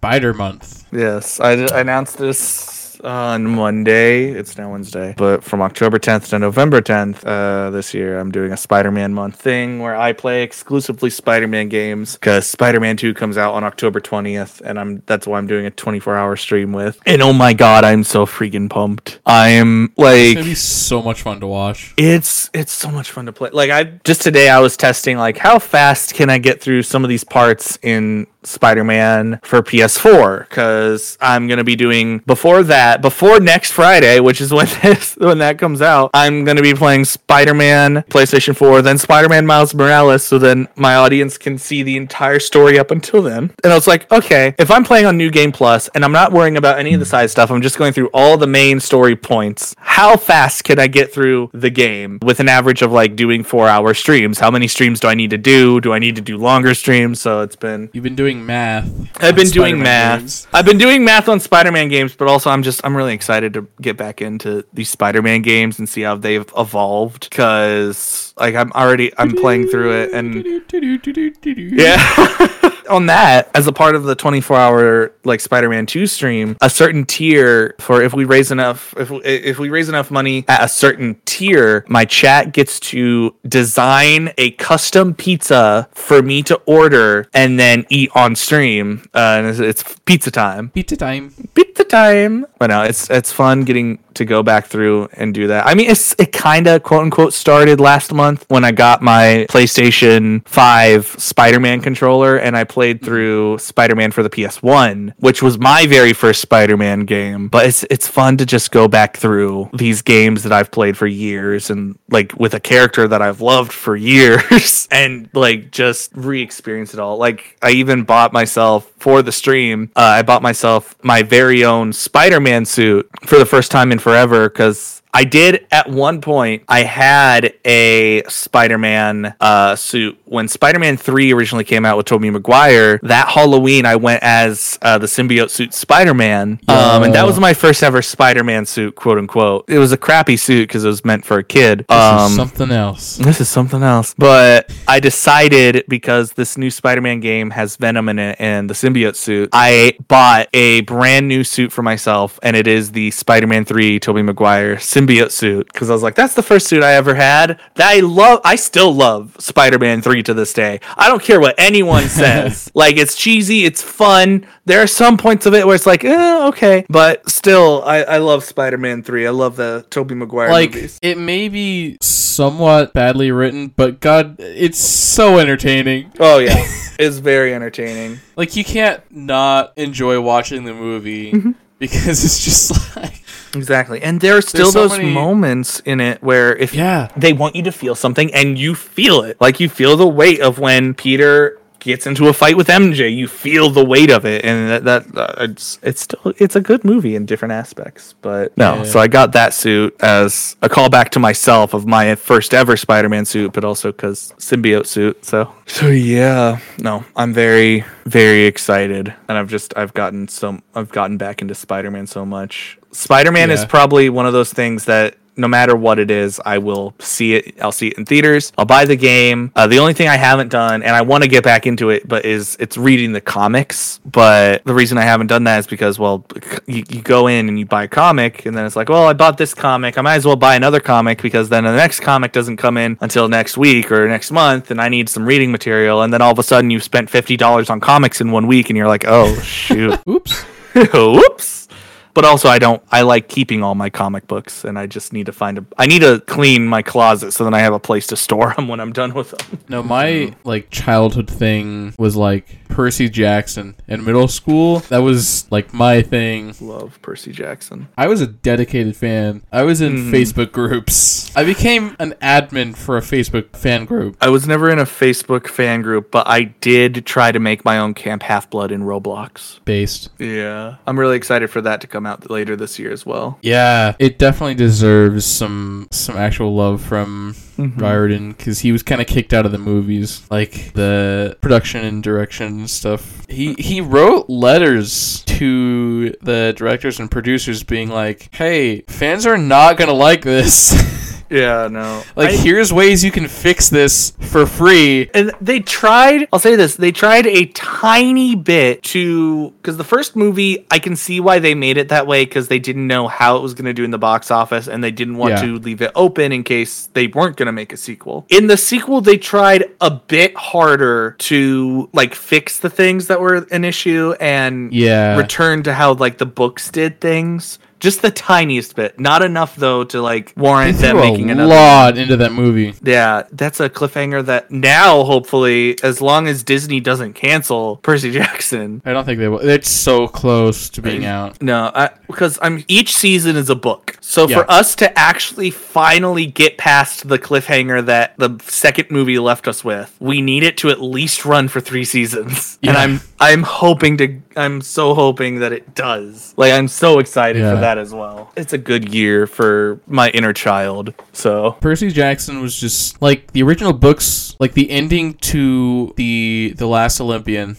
Spider Month.
Yes, I, I announced this on Monday. It's now Wednesday, but from October 10th to November 10th uh, this year, I'm doing a Spider-Man month thing where I play exclusively Spider-Man games because Spider-Man 2 comes out on October 20th, and I'm that's why I'm doing a 24-hour stream with. And oh my god, I'm so freaking pumped! I'm
It's
like.
gonna be so much fun to watch.
It's it's so much fun to play. Like I just today I was testing like how fast can I get through some of these parts in Spider-Man for PS4 cuz I'm going to be doing before that, before next Friday, which is when this when that comes out, I'm going to be playing Spider-Man PlayStation 4, then Spider-Man Miles Morales so then my audience can see the entire story up until then. And I was like, okay, if I'm playing on New Game Plus and I'm not worrying about any of the hmm. side stuff, I'm just going through all the main story points. How fast can I get through the game with an average of like doing 4-hour streams? How many streams do I need to do? Do I need to do longer streams? So it's been
You've been doing math.
I've been doing
Spider-Man
math.
games.
I've been doing math on Spider-Man games, but also I'm just I'm really excited to get back into these Spider-Man games and see how they've evolved cuz like I'm already I'm playing through it and yeah. On that, as a part of the 24-hour like Spider-Man 2 stream, a certain tier for if we raise enough if if we raise enough money at a certain tier, my chat gets to design a custom pizza for me to order and then eat on stream. Uh, and it's, it's pizza time
Pizza time.
pizza time. But no, it's it's fun getting to go back through and do that. I mean, it's it kind of quote unquote started last month when I got my PlayStation Five Spider-Man controller and I played through Spider-Man for the PS1, which was my very first Spider-Man game. But it's it's fun to just go back through these games that I've played for years and like with a character that I've loved for years and like just re-experience it all. Like I even bought myself for the stream. Uh, I bought myself my very own Spider-Man suit for the first time in forever because. I did at one point. I had a Spider-Man uh, suit when Spider-Man Three originally came out with Tobey Maguire. That Halloween, I went as uh, the symbiote suit Spider-Man, um, and that was my first ever Spider-Man suit, quote unquote. It was a crappy suit because it was meant for a kid.
This
Um,
is something else.
this is something else. But I decided because this new Spider-Man game has Venom in it and the symbiote suit, I bought a brand new suit for myself, and it is the Spider-Man 3 Tobey Maguire symbiote suit. Because I was like, that's the first suit I ever had. That I love I still love Spider-Man 3 to this day. I don't care what anyone says. like it's cheesy, it's fun. There are some points of it where it's like, eh, okay. But still, I, I love Spider-Man 3. I love the Tobey Maguire
Like
movies.
it may be somewhat badly written, but God, it's so entertaining.
Oh yeah. it's very entertaining.
Like you can't not enjoy watching the movie
Mm-hmm.
Because it's just like
Exactly. And there are still
so
those
many-
moments in it where if
yeah.
they want you to feel something and you feel it. Like you feel the weight of when Peter gets into a fight with MJ. You feel the weight of it, and that, that uh, it's it's still it's a good movie in different aspects. But no,
Yeah.
so I got that suit as a callback to myself of my first ever Spider-Man suit, but also because symbiote suit. So so yeah, no, I'm very very excited, and I've just I've gotten some I've gotten back into Spider-Man so much. Spider-Man is probably one of those things that no matter what it is, I will see it. I'll see it in theaters. I'll buy the game. Uh, the only thing I haven't done, and I want to get back into it, but is it's reading the comics. But the reason I haven't done that is because, well, you, you go in and you buy a comic, and then it's like, well, I bought this comic. I might as well buy another comic because then the next comic doesn't come in until next week or next month, and I need some reading material. And then all of a sudden, you've spent fifty dollars on comics in one week, and you're like, oh shoot.
Oops.
Whoops. But also, I don't. I like keeping all my comic books, and I just need to find a. I need to clean my closet so then I have a place to store them when I'm done with them.
No, my like childhood thing was like Percy Jackson in middle school. That was like my thing.
Love Percy Jackson.
I was a dedicated fan. I was in
Mhm.
Facebook groups. I became an admin for a Facebook fan group.
I was never in a Facebook fan group, but I did try to make my own Camp Half Blood in Roblox.
Based.
Yeah, I'm really excited for that to come out later this year as well.
Yeah, it definitely deserves some some actual love from
Mhm.
Riordan because he was kind of kicked out of the movies, like the production and direction and stuff. He he wrote letters to the directors and producers, being like, "Hey, fans are not gonna like this.
Yeah, no.
like,
I-
here's ways you can fix this for free."
and they tried i'll say this they tried a tiny bit to because the first movie i can see why they made it that way because they didn't know how it was going to do in the box office and they didn't want
Yeah.
to leave it open in case they weren't going to make a sequel in the sequel they tried a bit harder to like fix the things that were an issue and
Yeah.
return to how like the books did things just the tiniest bit not enough though to like warrant them making
a
another
lot into that movie.
yeah, that's a cliffhanger that now, hopefully, as long as Disney doesn't cancel Percy Jackson.
I don't think they will. It's so close to being out.
No, I, because I'm each season is a book. So
Yeah.
for us to actually finally get past the cliffhanger that the second movie left us with, we need it to at least run for 3 seasons. And I'm I'm hoping to I'm so hoping that it does. Like I'm so excited
Yeah.
for that as well. It's a good year for my inner child. So,
Percy Jackson was just like the original books, like the ending to the the Last Olympian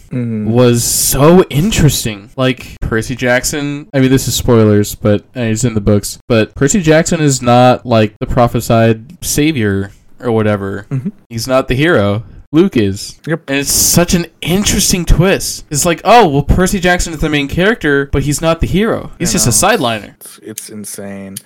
was so interesting. Like Percy Jackson, I mean this is spoilers, but uh, it's in the books. But Percy Jackson is not like the prophesied savior or whatever.
Mhm.
He's not the hero. Luke is.
Yep.
And it's such an interesting twist. It's like, oh, well, Percy Jackson is the main character, but he's not the hero. He's
I
just a sideliner.
It's, it's insane.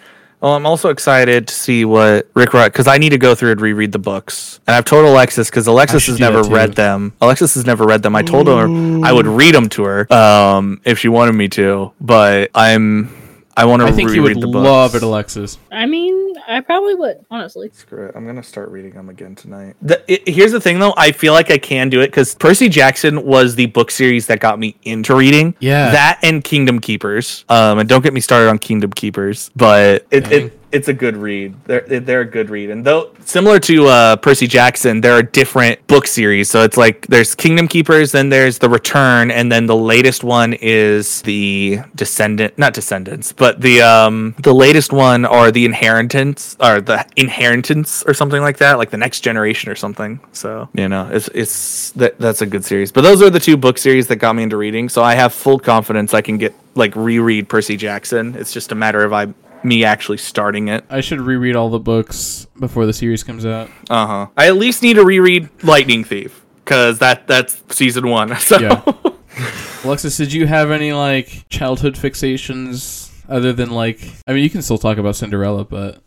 Well, I'm also excited to see what Rick Riordan because I need to go through and reread the books. And I've told Alexis because Alexis has never read them. Alexis has never read them. I told her I would read them to her um, if she wanted me to, but I'm I want to
I think you would
the books.
love it, Alexis.
I mean, I probably would, honestly.
Screw it. I'm gonna start reading them again tonight. The, it, here's the thing, though. I feel like I can do it because Percy Jackson was the book series that got me into reading.
Yeah.
that and Kingdom Keepers. Um, and don't get me started on Kingdom Keepers, but it, it it's a good read. They're they're a good read, and though similar to uh, Percy Jackson, there are different book series. So it's like there's Kingdom Keepers, then there's The Return, and then the latest one is the Descendant, not Descendants, but the um the latest one are the Inheritance or the Inheritance or something like that, like the Next Generation or something. So you know, it's it's that that's a good series. But those are the two book series that got me into reading. So I have full confidence I can get like reread Percy Jackson. It's just a matter of I me actually starting it.
I should reread all the books before the series comes out.
Uh huh. I at least need to reread Lightning Thief because that that's season one. So
Yeah. Alexis, did you have any like childhood fixations other than like? I mean, you can still talk about Cinderella, but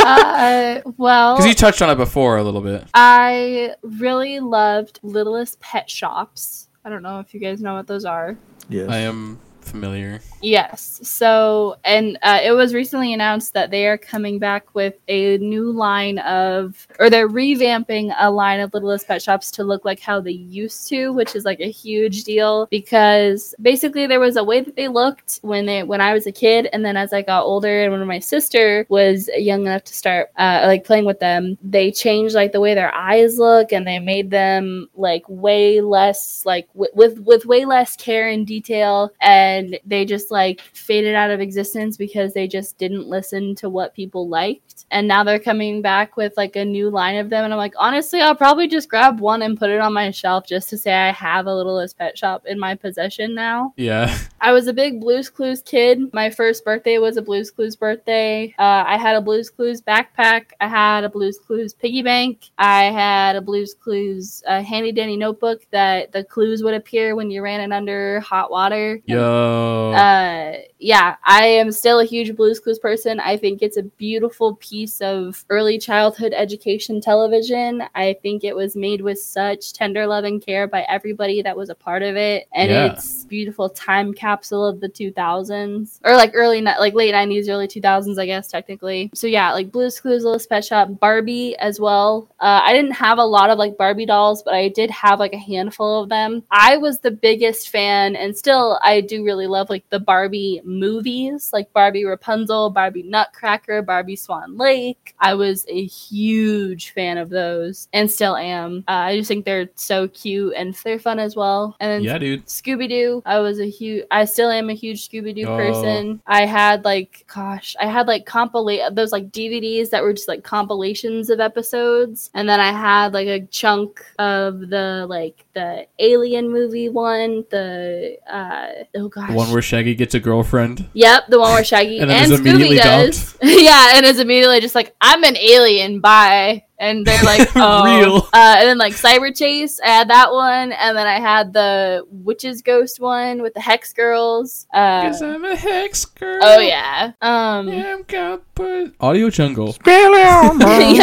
uh, well,
because you touched on it before a little bit.
I really loved Littlest Pet Shops. I don't know if you guys know what those are.
yes.
I am familiar.
Yes. So, and uh, it was recently announced that they are coming back with a new line of, or they're revamping a line of Littlest Pet Shops to look like how they used to, which is like a huge deal because basically there was a way that they looked when they when I was a kid, and then as I got older and when my sister was young enough to start uh, like playing with them, they changed like the way their eyes look, and they made them like way less like w- with with way less care and detail, and they just like faded out of existence because they just didn't listen to what people liked. And now they're coming back with like a new line of them. And I'm like, honestly, I'll probably just grab one and put it on my shelf just to say I have a Littlest Pet Shop in my possession now.
Yeah.
I was a big Blues Clues kid. My first birthday was a Blues Clues birthday. Uh, I had a Blues Clues backpack. I had a Blues Clues piggy bank. I had a Blues Clues uh, handy dandy notebook that the clues would appear when you ran it under hot water.
Yo.
Uh, yeah, I am still a huge Blues Clues person. I think it's a beautiful piece of early childhood education television. I think it was made with such tender love and care by everybody that was a part of it, and
Yeah.
it's beautiful time capsule of the 2000s or like early, like late 90s, early 2000s, I guess technically. So yeah, like Blues Clues, Little Pet Shop, Barbie as well. Uh, I didn't have a lot of like Barbie dolls, but I did have like a handful of them. I was the biggest fan, and still I do really love like the Barbie movies, like Barbie Rapunzel, Barbie Nutcracker, Barbie Swan Lake. I was a huge fan of those, and still am. Uh, I just think they're so cute and they're fun as well. And then
yeah, dude.
Scooby Doo. I was a huge. I still am a huge Scooby Doo
Oh.
person. I had like, gosh, I had like compilate those like DVDs that were just like compilations of episodes, and then I had like a chunk of the like the Alien movie one. The uh oh gosh,
The one where Shaggy gets a girlfriend.
Yep, the one where Shaggy
And
and, Scooby
immediately
does. yeah, and is immediately just like, I'm an alien, bye. And they're like, oh.
Real.
Uh, and then like Cyber Chase, I had that one, and then I had the Witches Ghost one with the Hex Girls. Uh,
Cause I'm a hex girl.
oh yeah, um,
I'm got put audio jungle.
yeah,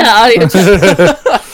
audio.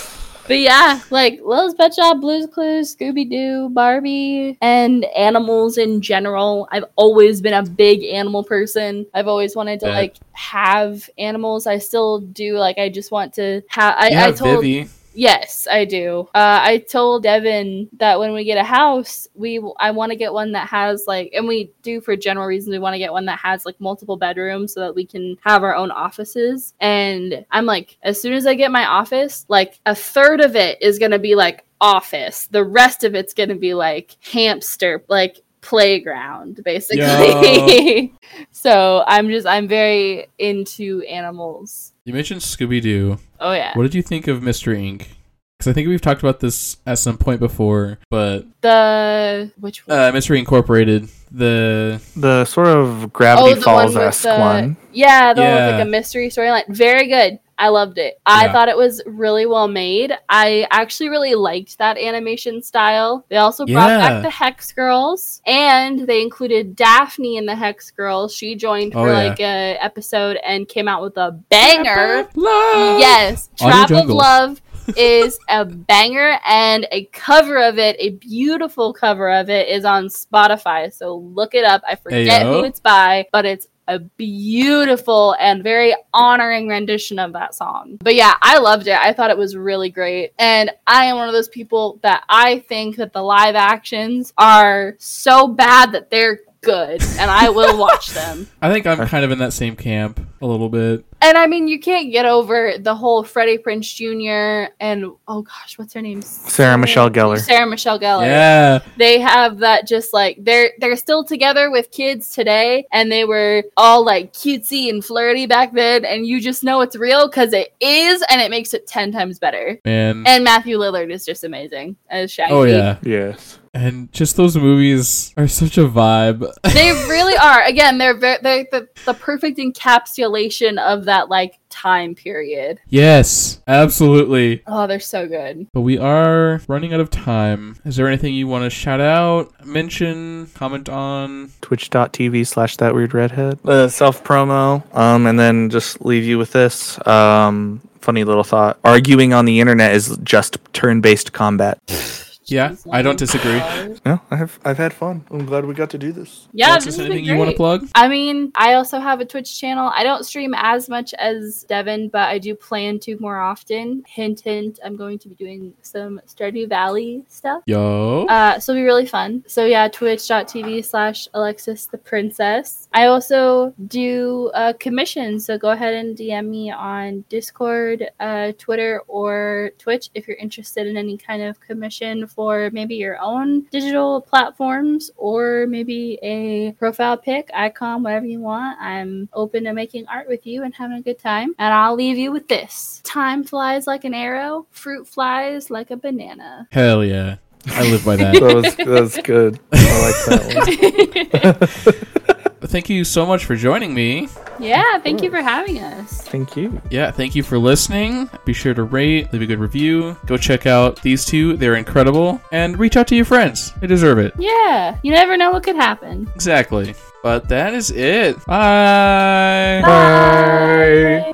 But yeah, like Littlest Pet Shop, Blue's Clues, Scooby Doo, Barbie, and animals in general. I've always been a big animal person. I've always wanted to
Bet.
like have animals. I still do. Like I just want to have. I, I told
Vivi.
Yes, I do. Uh, I told Devin that when we get a house, we I want to get one that has like, and we do for general reasons. We want to get one that has like multiple bedrooms so that we can have our own offices. And I'm like, as soon as I get my office, like a third of it is gonna be like office. The rest of it's gonna be like hamster, like playground basically. so I'm just I'm very into animals.
You mentioned Scooby Doo.
Oh yeah.
What did you think of Mr. Ink? Because I think we've talked about this at some point before, but
The which one?
uh, Mystery Incorporated, the
the sort of Gravity
Oh,
Falls
with
esque
the-
one.
Yeah, the one with like a mystery storyline. Very good. I loved it. I
Yeah.
thought it was really well made. I actually really liked that animation style. They also brought
Yeah.
back the Hex Girls and they included Daphne in the Hex Girls. She joined
Oh,
for
yeah.
like a episode and came out with a banger.
Love.
Yes, Trap of Love is a banger, and a cover of it, a beautiful cover of it, is on Spotify. So look it up. I forget
Ayo.
who it's by, but it's a beautiful and very honoring rendition of that song. But yeah, I loved it. I thought it was really great. And I am one of those people that I think that the live actions are so bad that they're good and I will watch them.
I think I'm kind of in that same camp a little bit.
And I mean, you can't get over the whole Freddie Prinze Jr. and oh gosh, what's her name?
Sarah Michelle Gellar.
Sarah Michelle Gellar.
Yeah.
They have that just like they're they're still together with kids today, and they were all like cutesy and flirty back then, and you just know it's real because it is, and it makes it ten times better.
Man.
And Matthew Lillard is just amazing as Shaggy.
oh yeah.
Yes.
And just those movies are such a vibe.
they really are. Again, they're very they're the, the perfect encapsulation of that like time period.
yes, absolutely.
Oh, they're so good.
But we are running out of time. Is there anything you want to shout out, mention, comment on?
Twitch.tv slash that weird redhead. Uh, Self promo. Um, and then just leave you with this. Um, funny little thought. Arguing on the internet is just turn based combat.
Yeah, I don't disagree.
No, I have I've had fun. I'm glad we got to do this.
Yeah,
Alexis,
this has
anything
been
you want to plug?
I mean, I also have a Twitch channel. I don't stream as much as Devin, but I do plan to more often. Hint, hint. I'm going to be doing some Stardew Valley stuff.
Yo.
Uh, so it'll be really fun. So yeah, twitch.tv slash Alexis the Princess. I also do uh, commissions, so go ahead and DM me on Discord, uh, Twitter, or Twitch if you're interested in any kind of commission for maybe your own digital platforms or maybe a profile pic, icon, whatever you want. I'm open to making art with you and having a good time. And I'll leave you with this: Time flies like an arrow, fruit flies like a banana.
Hell yeah. I live by that.
That was that was good. I like that one.
Thank you so much for joining me.
Yeah, thank you for having us.
Thank you.
Yeah, thank you for listening. Be sure to rate, leave a good review. Go check out these two, they're incredible. And reach out to your friends, they deserve it.
Yeah, you never know what could happen.
Exactly. But that is it. Bye.
Bye.